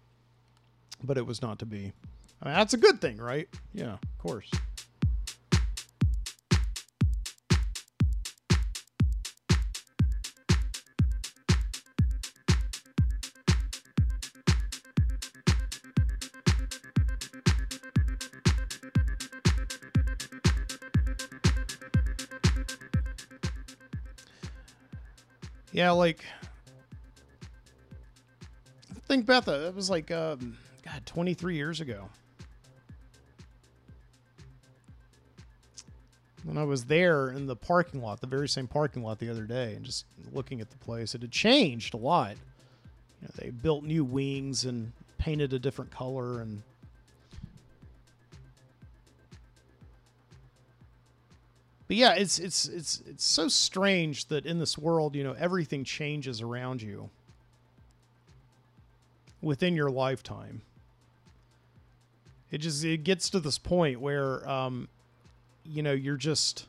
[SPEAKER 1] But it was not to be. I mean, that's a good thing, right? Yeah, of course. Yeah, like I think about that. That was like um, God, 23 years ago. When I was there in the parking lot, the very same parking lot the other day, and just looking at the place, it had changed a lot. You know, they built new wings and painted a different color, and but yeah, it's it's it's it's so strange that in this world, you know, everything changes around you within your lifetime. It just it gets to this point where um you know, you're just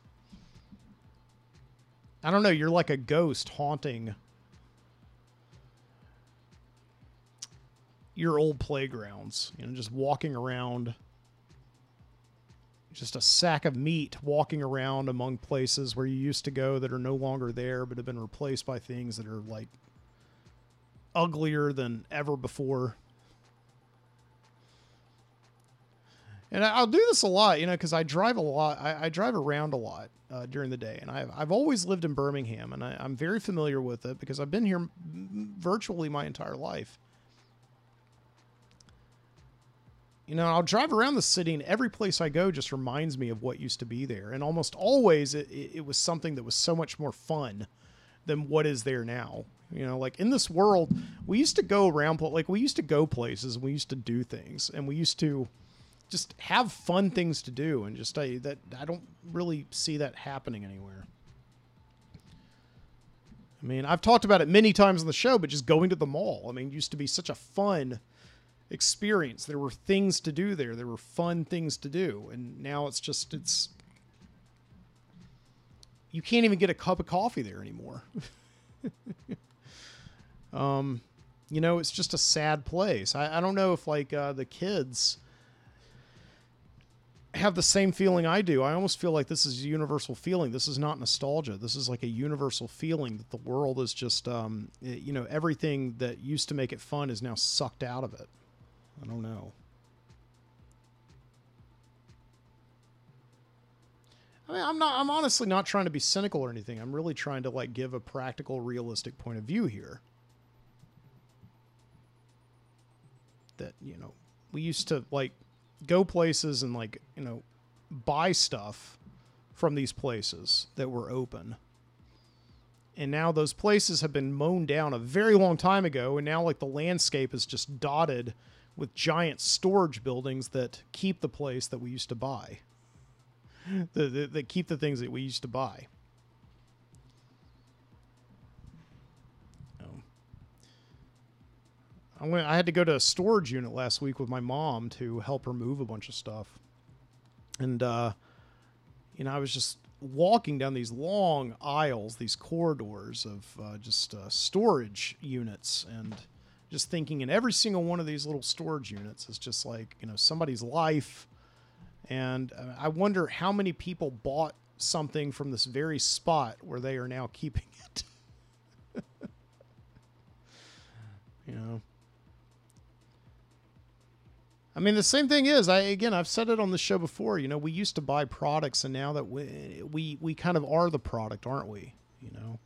[SPEAKER 1] I don't know, you're like a ghost haunting your old playgrounds, you know, just walking around just a sack of meat walking around among places where you used to go that are no longer there but have been replaced by things that are like uglier than ever before. And I'll do this a lot, you know, because I drive a lot. I, I drive around a lot uh, during the day, and I've, I've always lived in Birmingham, and I, I'm very familiar with it because I've been here virtually my entire life. You know, I'll drive around the city, and every place I go just reminds me of what used to be there. And almost always, it, it, was something that was so much more fun than what is there now. You know, like in this world, we used to go around, like we used to go places, we used to do things, and we used to just have fun things to do. And just I, that I don't really see that happening anywhere. I mean, I've talked about it many times on the show, but just going to the mall, I mean, used to be such a fun experience. There were things to do there. There were fun things to do, and now it's just it's you can't even get a cup of coffee there anymore. *laughs* um, you know, it's just a sad place. I, I don't know if like uh, the kids have the same feeling I do. I almost feel like this is a universal feeling. This is not nostalgia. This is like a universal feeling that the world is just, um, i- you know, everything that used to make it fun is now sucked out of it. I don't know. I mean, I'm not. I'm honestly not trying to be cynical or anything. I'm really trying to like give a practical, realistic point of view here. That you know, we used to like go places and like you know buy stuff from these places that were open. And now those places have been mown down a very long time ago, and now like the landscape is just dotted with giant storage buildings that keep the place that we used to buy. That keep the things that we used to buy. Oh. I went. I had to go to a storage unit last week with my mom to help her move a bunch of stuff, and uh, you know I was just walking down these long aisles, these corridors of uh, just uh, storage units and just thinking, in every single one of these little storage units is just like you know somebody's life, and uh, I wonder how many people bought something from this very spot where they are now keeping it. *laughs* you know. I mean, the same thing is, I again, I've said it on the show before. You know, we used to buy products, and now that we we we kind of are the product, aren't we? You know,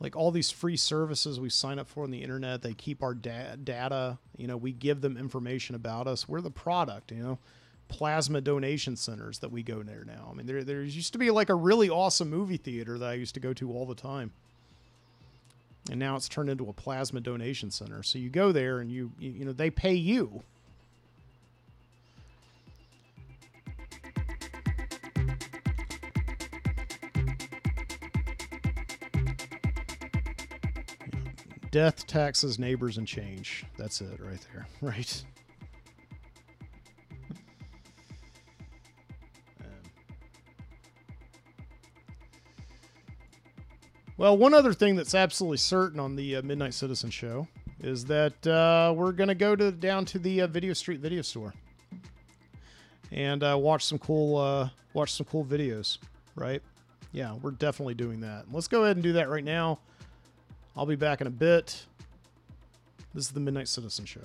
[SPEAKER 1] like all these free services we sign up for on the internet, they keep our da- data. You know, we give them information about us. We're the product. You know, plasma donation centers that we go there now. I mean, there there used to be like a really awesome movie theater that I used to go to all the time and now it's turned into a plasma donation center. So you go there and you, you know they pay you. Death, taxes, neighbors, and change. That's it right there. *laughs* Right. Well, one other thing that's absolutely certain on the uh, Midnight Citizen show is that uh, we're going to go to down to the uh, Video Street Video Store and uh, watch some cool uh, watch some cool videos. Right? Yeah, we're definitely doing that. Let's go ahead and do that right now. I'll be back in a bit. This is the Midnight Citizen show.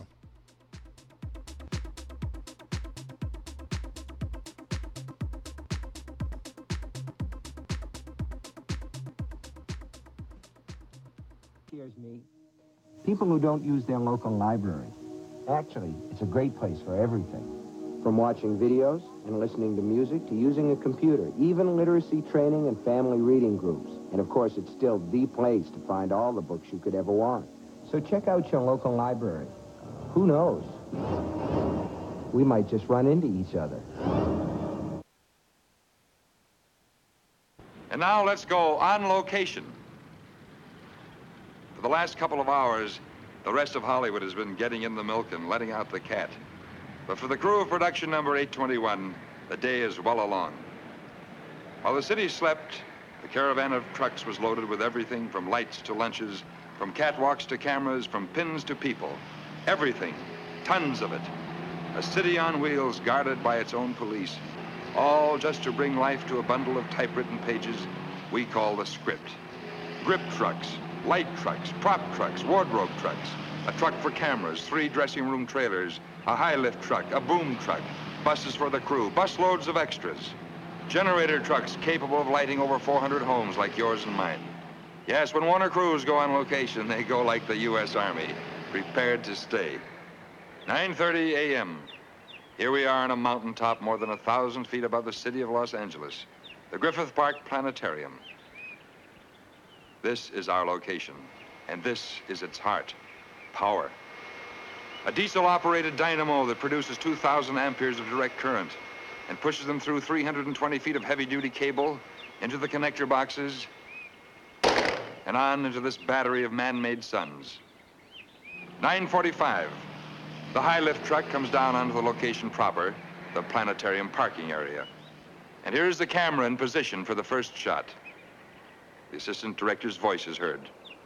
[SPEAKER 4] Here's me. People who don't use their local library. Actually, it's a great place for everything.
[SPEAKER 5] From watching videos and listening to music to using a computer, even literacy training and family reading groups. And of course, it's still the place to find all the books you could ever want.
[SPEAKER 4] So check out your local library.
[SPEAKER 5] Who knows? We might just run into each other.
[SPEAKER 6] And now let's go on location. For the last couple of hours, the rest of Hollywood has been getting in the milk and letting out the cat. But for the crew of production number 821, the day is well along. While the city slept, the caravan of trucks was loaded with everything from lights to lunches, from catwalks to cameras, from pins to people. Everything. Tons of it. A city on wheels guarded by its own police. All just to bring life to a bundle of typewritten pages we call the script. Grip trucks, light trucks, prop trucks, wardrobe trucks, a truck for cameras, three dressing room trailers, a high lift truck, a boom truck, buses for the crew, busloads of extras. Generator trucks capable of lighting over 400 homes like yours and mine. Yes, when Warner crews go on location, they go like the U.S. Army, prepared to stay. 9.30 a.m. Here we are on a mountaintop more than a thousand feet above the city of Los Angeles, the Griffith Park Planetarium. This is our location, and this is its heart, power. A diesel-operated dynamo that produces 2,000 amperes of direct current and pushes them through 320 feet of heavy-duty cable into the connector boxes and on into this battery of man-made suns. 945. The high lift truck comes down onto the location proper, the planetarium parking area. And here's the camera in position for the first shot. The assistant director's voice is heard.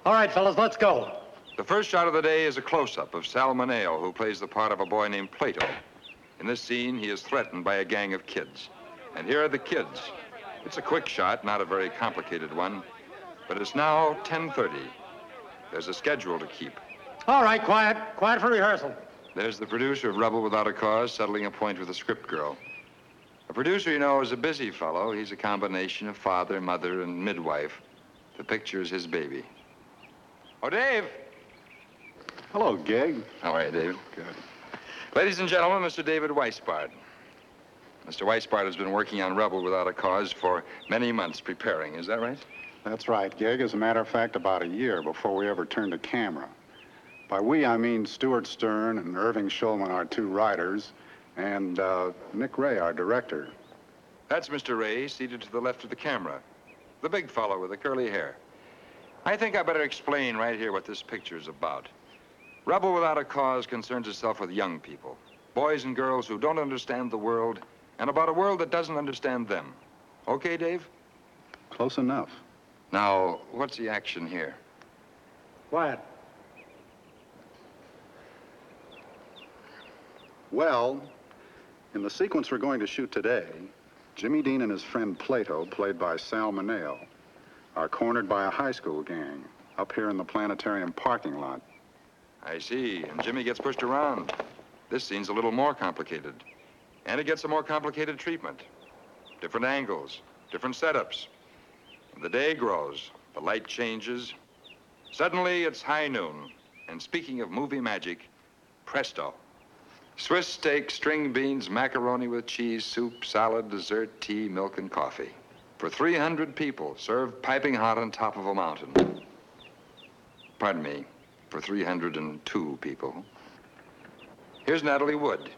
[SPEAKER 7] All right, fellas, let's go.
[SPEAKER 6] The first shot of the day is a close-up of Sal Mineo, who plays the part of a boy named Plato. In this scene, he is threatened by a gang of kids. And here are the kids. It's a quick shot, not a very complicated one, but it's now 10.30. There's a schedule to keep.
[SPEAKER 7] All right, quiet. Quiet for rehearsal.
[SPEAKER 6] There's the producer of Rebel Without a Cause settling a point with a script girl. A producer, you know, is a busy fellow. He's a combination of father, mother, and midwife. The picture is his baby. Oh, Dave!
[SPEAKER 8] Hello, Gig.
[SPEAKER 6] How are you, Dave?
[SPEAKER 8] Good.
[SPEAKER 6] Ladies and gentlemen, Mr. David Weisbart. Mr. Weisbart has been working on Rebel Without a Cause for many months preparing. Is that right?
[SPEAKER 8] That's right, Gig. As a matter of fact, about a year before we ever turned to camera. By we, I mean Stewart Stern and Irving Shulman, our two writers, and uh, Nick Ray, our director.
[SPEAKER 6] That's Mr. Ray, seated to the left of the camera. The big fellow with the curly hair. I think I better explain right here what this picture is about. Rebel Without a Cause concerns itself with young people, boys and girls who don't understand the world, and about a world that doesn't understand them. Okay, Dave?
[SPEAKER 8] Close enough.
[SPEAKER 6] Now, what's the action here?
[SPEAKER 7] Quiet.
[SPEAKER 8] Well, in the sequence we're going to shoot today, Jimmy Dean and his friend Plato, played by Sal Mineo, are cornered by a high school gang up here in the planetarium parking lot.
[SPEAKER 6] I see, and Jimmy gets pushed around. This scene's a little more complicated. And it gets a more complicated treatment. Different angles, different setups. And the day grows, the light changes. Suddenly, it's high noon. And speaking of movie magic, presto. Swiss steak, string beans, macaroni with cheese, soup, salad, dessert, tea, milk, and coffee. For 300 people, served piping hot on top of a mountain. Pardon me, for 302 people. Here's Natalie Wood,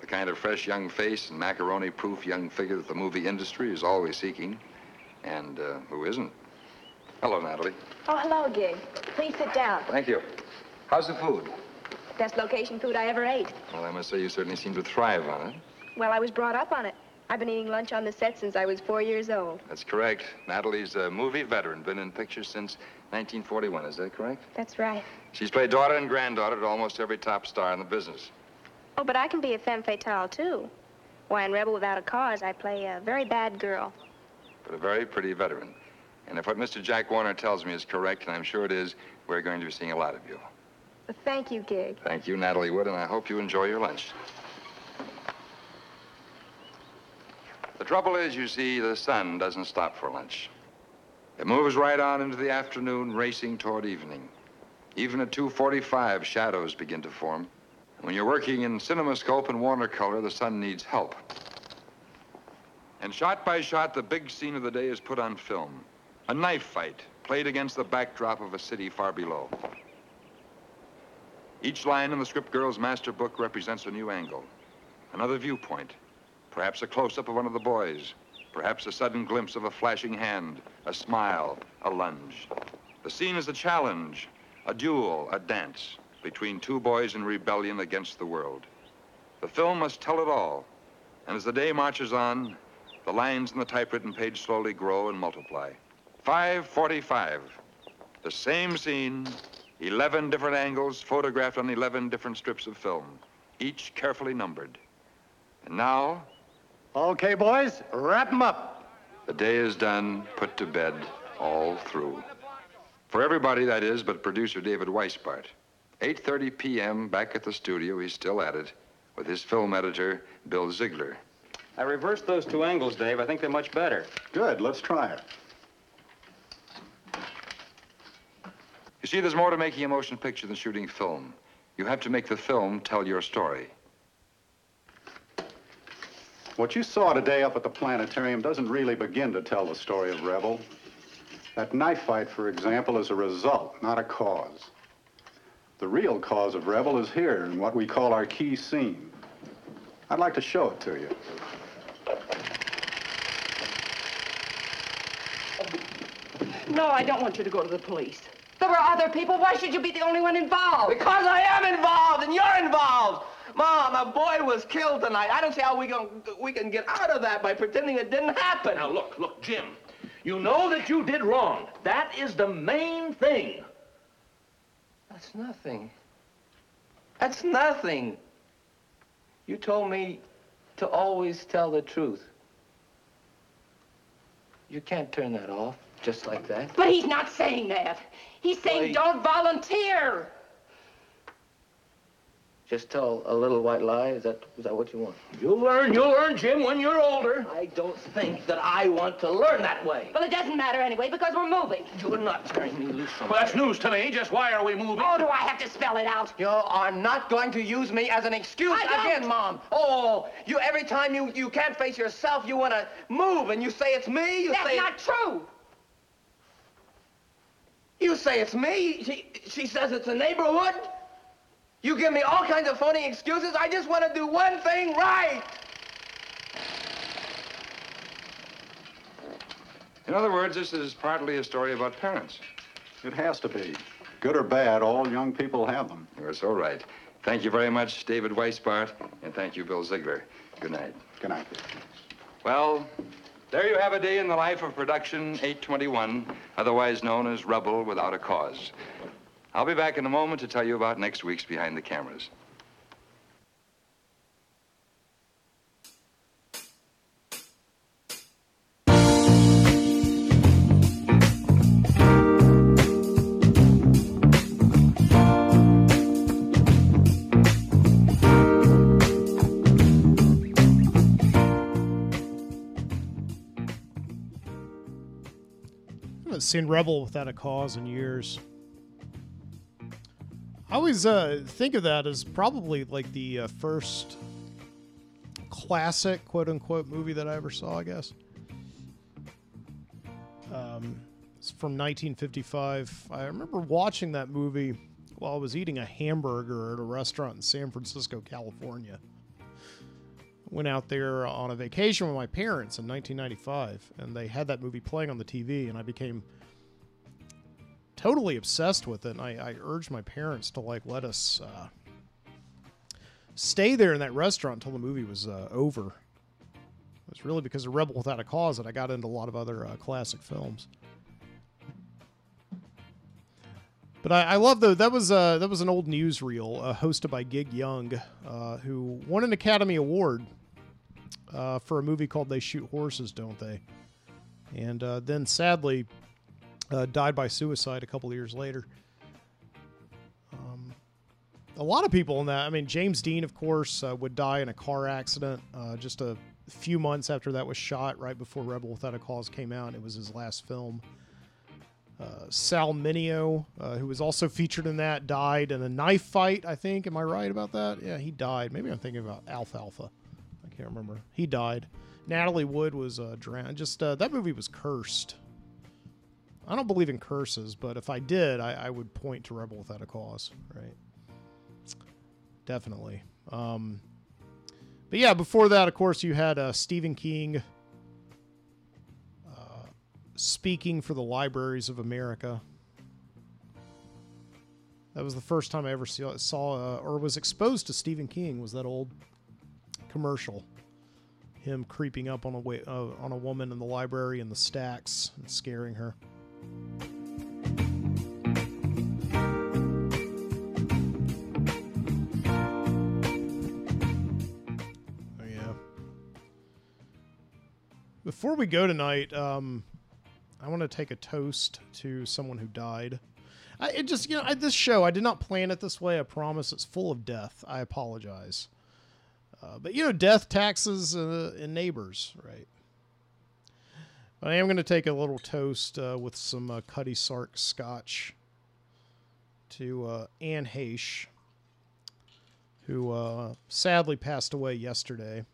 [SPEAKER 6] the kind of fresh young face and macaroni proof young figure that the movie industry is always seeking. And uh, who isn't? Hello, Natalie.
[SPEAKER 9] Oh, hello, Gig. Please sit down.
[SPEAKER 6] Thank you. How's the food?
[SPEAKER 9] Best location food I ever ate.
[SPEAKER 6] Well, I must say you certainly seem to thrive on it.
[SPEAKER 9] Well, I was brought up on it. I've been eating lunch on the set since I was four years old.
[SPEAKER 6] That's correct. Natalie's a movie veteran, been in pictures since 1941. Is that correct?
[SPEAKER 9] That's right.
[SPEAKER 6] She's played daughter and granddaughter to almost every top star in the business.
[SPEAKER 9] Oh, but I can be a femme fatale, too. Why, in Rebel Without a Cause, I play a very bad girl.
[SPEAKER 6] but a very pretty veteran. And if what Mr. Jack Warner tells me is correct, and I'm sure it is, we're going to be seeing a lot of you.
[SPEAKER 9] Well, thank you, Gig.
[SPEAKER 6] Thank you, Natalie Wood, and I hope you enjoy your lunch. The trouble is, you see, the sun doesn't stop for lunch. It moves right on into the afternoon, racing toward evening. Even at 2.45, shadows begin to form. When you're working in CinemaScope and WarnerColor, the sun needs help. And shot by shot, the big scene of the day is put on film. A knife fight played against the backdrop of a city far below. Each line in the script girl's master book represents a new angle, another viewpoint, perhaps a close-up of one of the boys, perhaps a sudden glimpse of a flashing hand, a smile, a lunge. The scene is a challenge, a duel, a dance between two boys in rebellion against the world. The film must tell it all, and as the day marches on, the lines in the typewritten page slowly grow and multiply. 545. The same scene, 11 different angles photographed on 11 different strips of film, each carefully numbered. And now,
[SPEAKER 7] Okay, boys, wrap 'em up.
[SPEAKER 6] the day is done, put to bed, all through. For everybody, that is, but producer David Weisbart. 8.30 p.m., back at the studio, he's still at it, with his film editor, Bill Ziegler.
[SPEAKER 10] I reversed those two angles, Dave. I think they're much better.
[SPEAKER 8] Good, let's try it.
[SPEAKER 6] You see, there's more to making a motion picture than shooting film. You have to make the film tell your story.
[SPEAKER 8] What you saw today up at the planetarium doesn't really begin to tell the story of Rebel. That knife fight, for example, is a result, not a cause. The real cause of Rebel is here in what we call our key scene. I'd like to show it to you.
[SPEAKER 11] No, I don't want you to go to the police. There were other people. Why should you be the only one involved?
[SPEAKER 12] Because I am involved and you're involved. Mom, a boy was killed tonight. I don't see how we can, we can get out of that by pretending it didn't happen.
[SPEAKER 3] Now, look, look, Jim. You know that you did wrong. That is the main thing.
[SPEAKER 12] That's nothing. That's nothing. You told me to always tell the truth. You can't turn that off just like that.
[SPEAKER 11] But he's not saying that. He's saying
[SPEAKER 12] Wait.
[SPEAKER 11] don't volunteer.
[SPEAKER 12] Just tell a little white lie. Is that is that what you want?
[SPEAKER 3] You'll learn, you'll learn, Jim, when you're older.
[SPEAKER 12] I don't think that I want to learn that way.
[SPEAKER 11] Well, it doesn't matter anyway because we're moving.
[SPEAKER 12] You're not turning me loose from
[SPEAKER 3] Well, that's news to me. Just why are we moving?
[SPEAKER 11] Oh, do I have to spell it out?
[SPEAKER 12] You are not going to use me as an excuse
[SPEAKER 11] I don't.
[SPEAKER 12] again, Mom. Oh, you every time you, you can't face yourself, you want to move and you say it's me. You
[SPEAKER 11] That's
[SPEAKER 12] say
[SPEAKER 11] not true.
[SPEAKER 12] You say it's me. She, she says it's the neighborhood. You give me all kinds of phony excuses. I just want to do one thing right.
[SPEAKER 6] In other words, this is partly a story about parents.
[SPEAKER 8] It has to be. Good or bad, all young people have them.
[SPEAKER 6] You're so right. Thank you very much, David Weisbart, and thank you, Bill Ziegler. Good night.
[SPEAKER 8] Good night.
[SPEAKER 6] Well, there you have a day in the life of Production 821, otherwise known as Rebel Without a Cause. I'll be back in a moment to tell you about next week's Behind the Cameras.
[SPEAKER 1] Seen Rebel without a cause in years. I always uh, think of that as probably like the uh, first classic, quote unquote, movie that I ever saw, I guess. Um, it's from 1955. I remember watching that movie while I was eating a hamburger at a restaurant in San Francisco, California. Went out there on a vacation with my parents in 1995, and they had that movie playing on the TV, and I became totally obsessed with it. And I, I urged my parents to like let us uh, stay there in that restaurant until the movie was uh, over. It was really because of Rebel Without a Cause that I got into a lot of other uh, classic films. But I, I love though that was uh, that was an old newsreel uh, hosted by Gig Young, uh, who won an Academy Award uh, for a movie called They Shoot Horses, Don't They? And uh, then sadly uh, died by suicide a couple years later. Um, a lot of people in that. I mean, James Dean, of course, uh, would die in a car accident uh, just a few months after that was shot, right before Rebel Without a Cause came out. It was his last film. Uh, Sal Mineo, uh, who was also featured in that, died in a knife fight. I think. Am I right about that? Yeah, he died. Maybe I'm thinking about Alfalfa. I can't remember. He died. Natalie Wood was uh, drowned. Just uh, that movie was cursed. I don't believe in curses, but if I did, I, I would point to Rebel Without a Cause, right? Definitely. Um, but yeah, before that, of course, you had uh, Stephen King uh, speaking for the libraries of America. That was the first time I ever saw, saw uh, or was exposed to Stephen King. Was that old commercial? Him creeping up on a wa- uh, on a woman in the library in the stacks and scaring her. Oh, yeah. Before we go tonight, um, I want to take a toast to someone who died. I, it just, you know, I, this show, I did not plan it this way. I promise it's full of death. I apologize. Uh, but, you know, death, taxes, uh, and neighbors, right? But I am going to take a little toast uh, with some uh, Cutty Sark scotch to uh, Anne Heche, who uh, sadly passed away yesterday,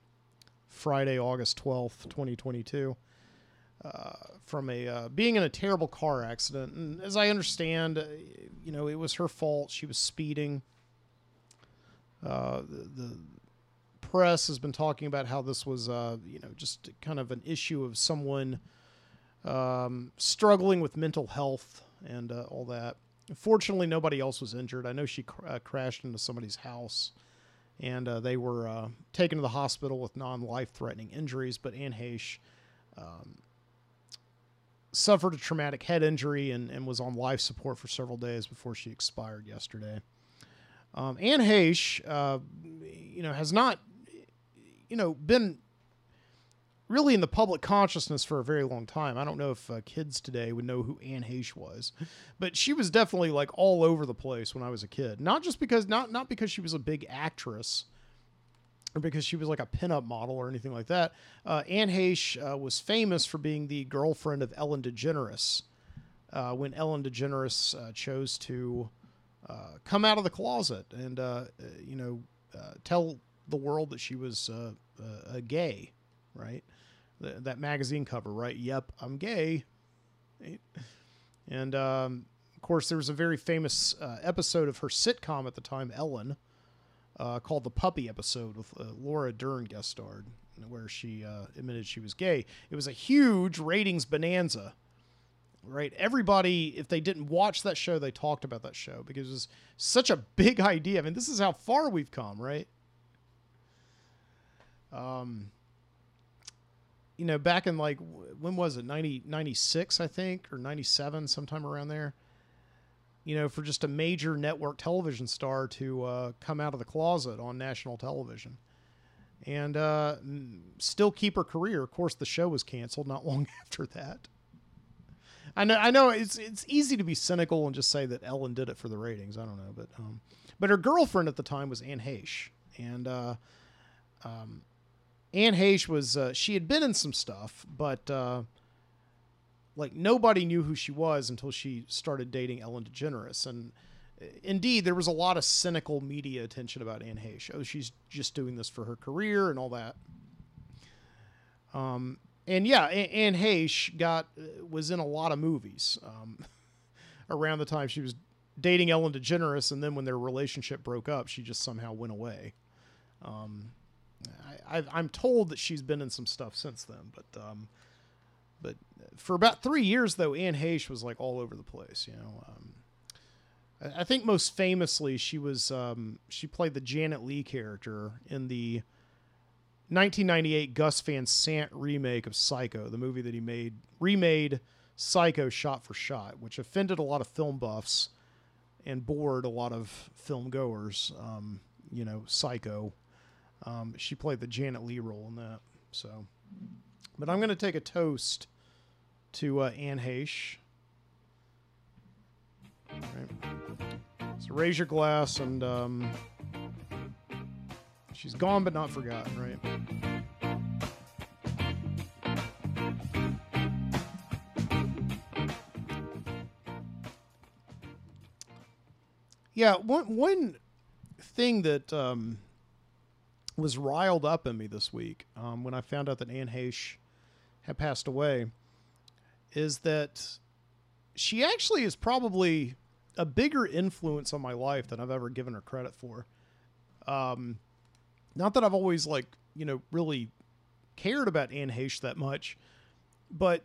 [SPEAKER 1] Friday, August 12th, 2022, uh, from a uh, being in a terrible car accident. And as I understand, uh, you know, it was her fault. She was speeding. The press has been talking about how this was, uh, you know, just kind of an issue of someone um, struggling with mental health and uh, all that. Fortunately, nobody else was injured. I know she cr- uh, crashed into somebody's house, and uh, they were uh, taken to the hospital with non-life-threatening injuries. But Anne Heche um, suffered a traumatic head injury and, and was on life support for several days before she expired yesterday. Um, Anne Heche, uh, you know, has not, you know, been really in the public consciousness for a very long time. I don't know if uh, kids today would know who Anne Heche was, but she was definitely like all over the place when I was a kid. Not just because not not because she was a big actress or because she was like a pinup model or anything like that. Uh, Anne Heche uh, was famous for being the girlfriend of Ellen DeGeneres. Uh, when Ellen DeGeneres uh, chose to uh, come out of the closet and you know tell the world that she was uh, uh, gay, right? Th- that magazine cover, right? Yep, I'm gay. And um, of course, there was a very famous uh, episode of her sitcom at the time, Ellen, uh, called the Puppy episode with uh, Laura Dern guest starred, where she uh, admitted she was gay. It was a huge ratings bonanza. right? Everybody, if they didn't watch that show, they talked about that show because it was such a big *laughs* idea. I mean, this is how far we've come, right? Um, you know, back in like, when was it? 90, 96, I think, or 97, sometime around there. You know, for just a major network television star to uh, come out of the closet on national television and uh, still keep her career. Of course, the show was canceled not *laughs* long after that. I know, I know, it's it's easy to be cynical and just say that Ellen did it for the ratings. I don't know, but um, but her girlfriend at the time was Anne Heche, and uh, um, Anne Heche was uh, she had been in some stuff, but uh, like nobody knew who she was until she started dating Ellen DeGeneres, and uh, indeed there was a lot of cynical media attention about Anne Heche. Oh, she's just doing this for her career and all that. Um, and yeah, Anne Heche got uh, was in a lot of movies um, *laughs* around the time she was dating Ellen DeGeneres, and then when their relationship broke up, she just somehow went away. Um, I, am told that she's been in some stuff since then, but um, but for about three years though, Anne Heche was like all over the place. You know, um, I think most famously she was um, she played the Janet Leigh character in the 1998 Gus Van Sant remake of Psycho, the movie that he made remade Psycho shot for shot, which offended a lot of film buffs and bored a lot of film goers. Um, you know, Psycho. Um, she played the Janet Leigh role in that. So, but I'm going to take a toast to uh, Anne Heche. So raise your glass and um, she's gone but not forgotten, right? Yeah, one one thing that um, was riled up in me this week um, when I found out that Anne Heche had passed away is that she actually is probably a bigger influence on my life than I've ever given her credit for. Um, not that I've always like you know really cared about Anne Heche that much, but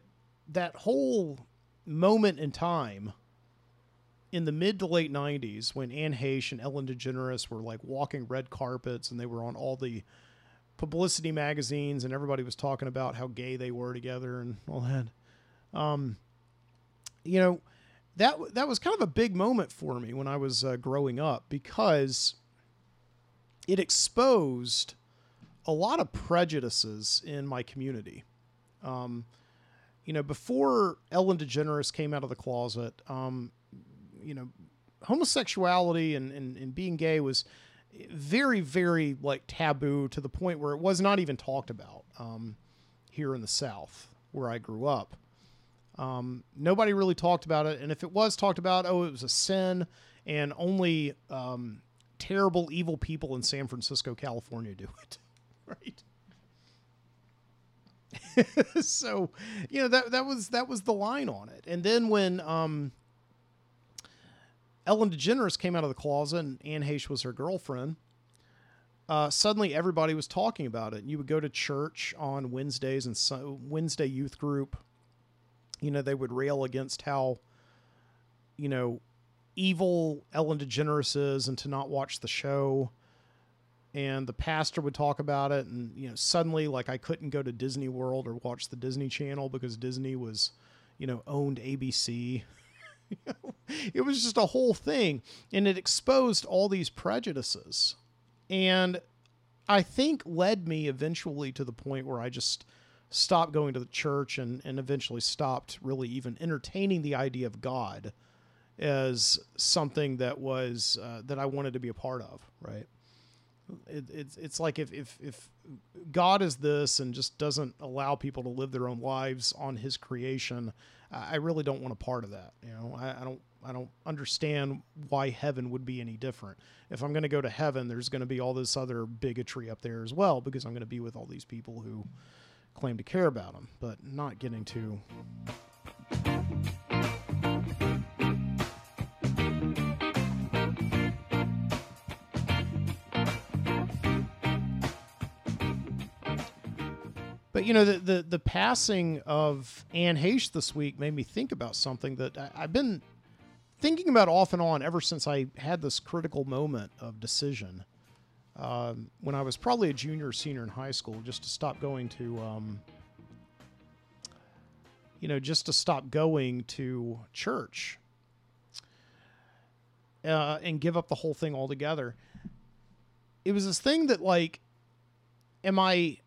[SPEAKER 1] that whole moment in time in the mid to late 90s when Anne Heche and Ellen DeGeneres were like walking red carpets and they were on all the publicity magazines and everybody was talking about how gay they were together and all that. Um, you know, that that was kind of a big moment for me when I was uh, growing up because it exposed a lot of prejudices in my community. Um, you know, before Ellen DeGeneres came out of the closet, um, you know, homosexuality and, and, and being gay was very, very like taboo to the point where it was not even talked about um, here in the South where I grew up. Um, nobody really talked about it. And if it was talked about, oh, it was a sin and only um, terrible, evil people in San Francisco, California do it. *laughs* right. *laughs* so, you know, that, that was, that was the line on it. And then when, um, Ellen DeGeneres came out of the closet and Anne Heche was her girlfriend. Uh, suddenly everybody was talking about it. You would go to church on Wednesdays and so Wednesday youth group. You know, they would rail against how, you know, evil Ellen DeGeneres is and to not watch the show. And the pastor would talk about it. And, you know, suddenly, like, I couldn't go to Disney World or watch the Disney Channel because Disney was, you know, owned ABC. *laughs* *laughs* it was just a whole thing. And it exposed all these prejudices. And I think led me eventually to the point where I just stopped going to the church and, and eventually stopped really even entertaining the idea of God as something that was uh, that I wanted to be a part of, right? It, it's it's like if, if if God is this and just doesn't allow people to live their own lives on His creation, I really don't want a part of that. You know, I, I don't I don't understand why heaven would be any different. If I'm going to go to heaven, there's going to be all this other bigotry up there as well because I'm going to be with all these people who claim to care about them, but not getting to. You know, the, the the passing of Anne Heche this week made me think about something that I, I've been thinking about off and on ever since I had this critical moment of decision. Um, when I was probably a junior or senior in high school, just to stop going to, um, you know, just to stop going to church uh, and give up the whole thing altogether. It was this thing that, like, am I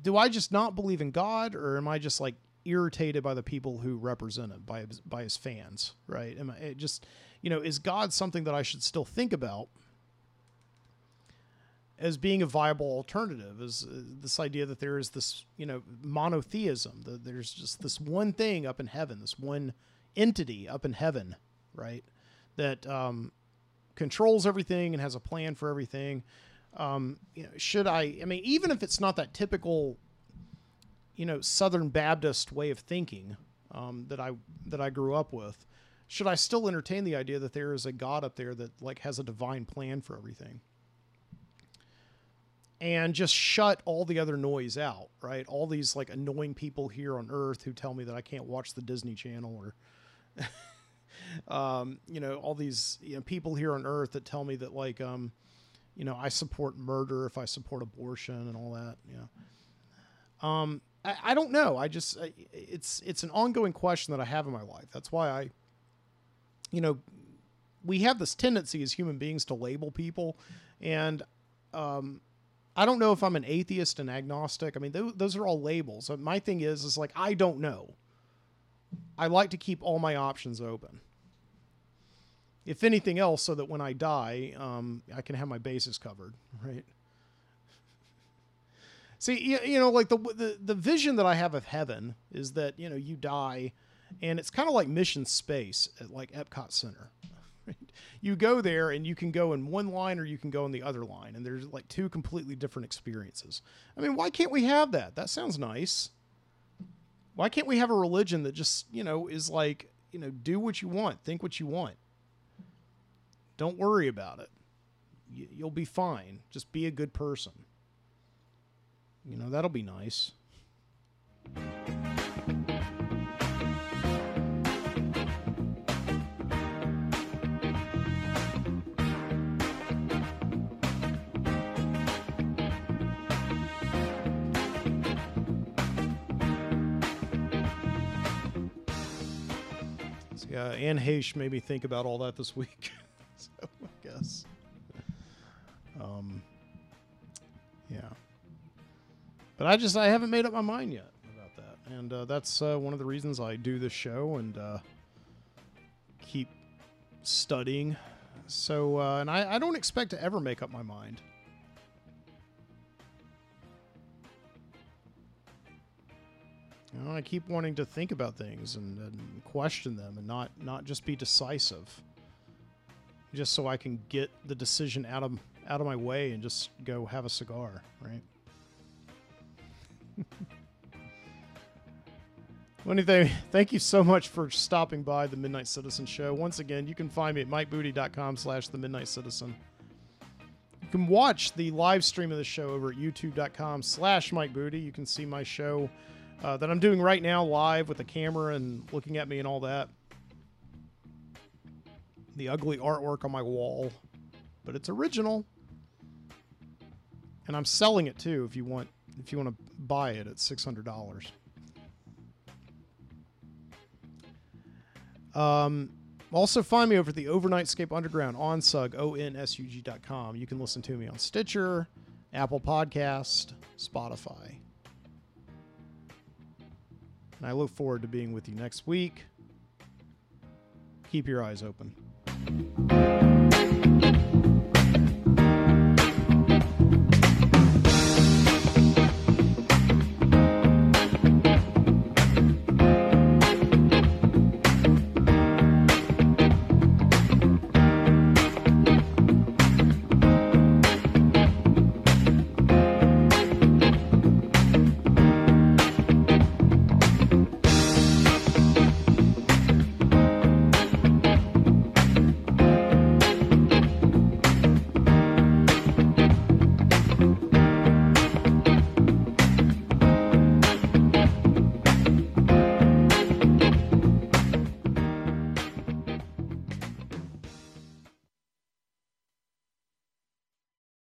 [SPEAKER 1] do I just not believe in God, or am I just like irritated by the people who represent him, by his, by his fans, right? Am I just, you know, is God something that I should still think about as being a viable alternative? Is uh, this idea that there is this, you know, monotheism, that there's just this one thing up in heaven, this one entity up in heaven, right? That um, controls everything and has a plan for everything um, you know, should I? I mean, even if it's not that typical, you know, Southern Baptist way of thinking um, that I that I grew up with, should I still entertain the idea that there is a God up there that like has a divine plan for everything? And just shut all the other noise out, right? All these like annoying people here on Earth who tell me that I can't watch the Disney Channel or, *laughs* um, you know, all these you know people here on Earth that tell me that like um, you know, I support murder if I support abortion and all that. Yeah. Um, I, I don't know. I just I, it's it's an ongoing question that I have in my life. That's why I, you know, we have this tendency as human beings to label people, and um, I don't know if I'm an atheist and agnostic. I mean, those, those are all labels. My thing is, is like I don't know. I like to keep all my options open if anything else, so that when I die, um, I can have my bases covered, *laughs* right? See, you, know, like the, the the vision that I have of heaven is that you know you die, and it's kind of like mission space at like Epcot Center. *laughs* You go there and you can go in one line or you can go in the other line, and there's like two completely different experiences. I mean, why can't we have that? That sounds nice. Why can't we have a religion that just you know is like you know do what you want, think what you want? Don't worry about it. You'll be fine. Just be a good person. You know, that'll be nice. Yeah, Anne Heche made me think about all that this week. *laughs* Um, yeah. But I just I haven't made up my mind yet about that, and uh, that's uh, one of the reasons I do this show and uh, keep studying. So, uh, and I, I don't expect to ever make up my mind. You know, I keep wanting to think about things and, and question them, and not not just be decisive just so I can get the decision out of out of my way and just go have a cigar, right? *laughs* well, anything, thank you so much for stopping by the Midnight Citizen show. Once again, you can find me at mikeboody.com slash the Midnight Citizen. You can watch the live stream of the show over at youtube.com slash mikebooty. You can see my show uh, that I'm doing right now live with the camera and looking at me and all that the ugly artwork on my wall, but it's original. And I'm selling it too if you want if you want to buy it at $600. Um, also find me over at the Overnightscape Underground on Sug, O-N-S-U-G.com. You can listen to me on Stitcher, Apple Podcast, Spotify. And I look forward to being with you next week. Keep your eyes open.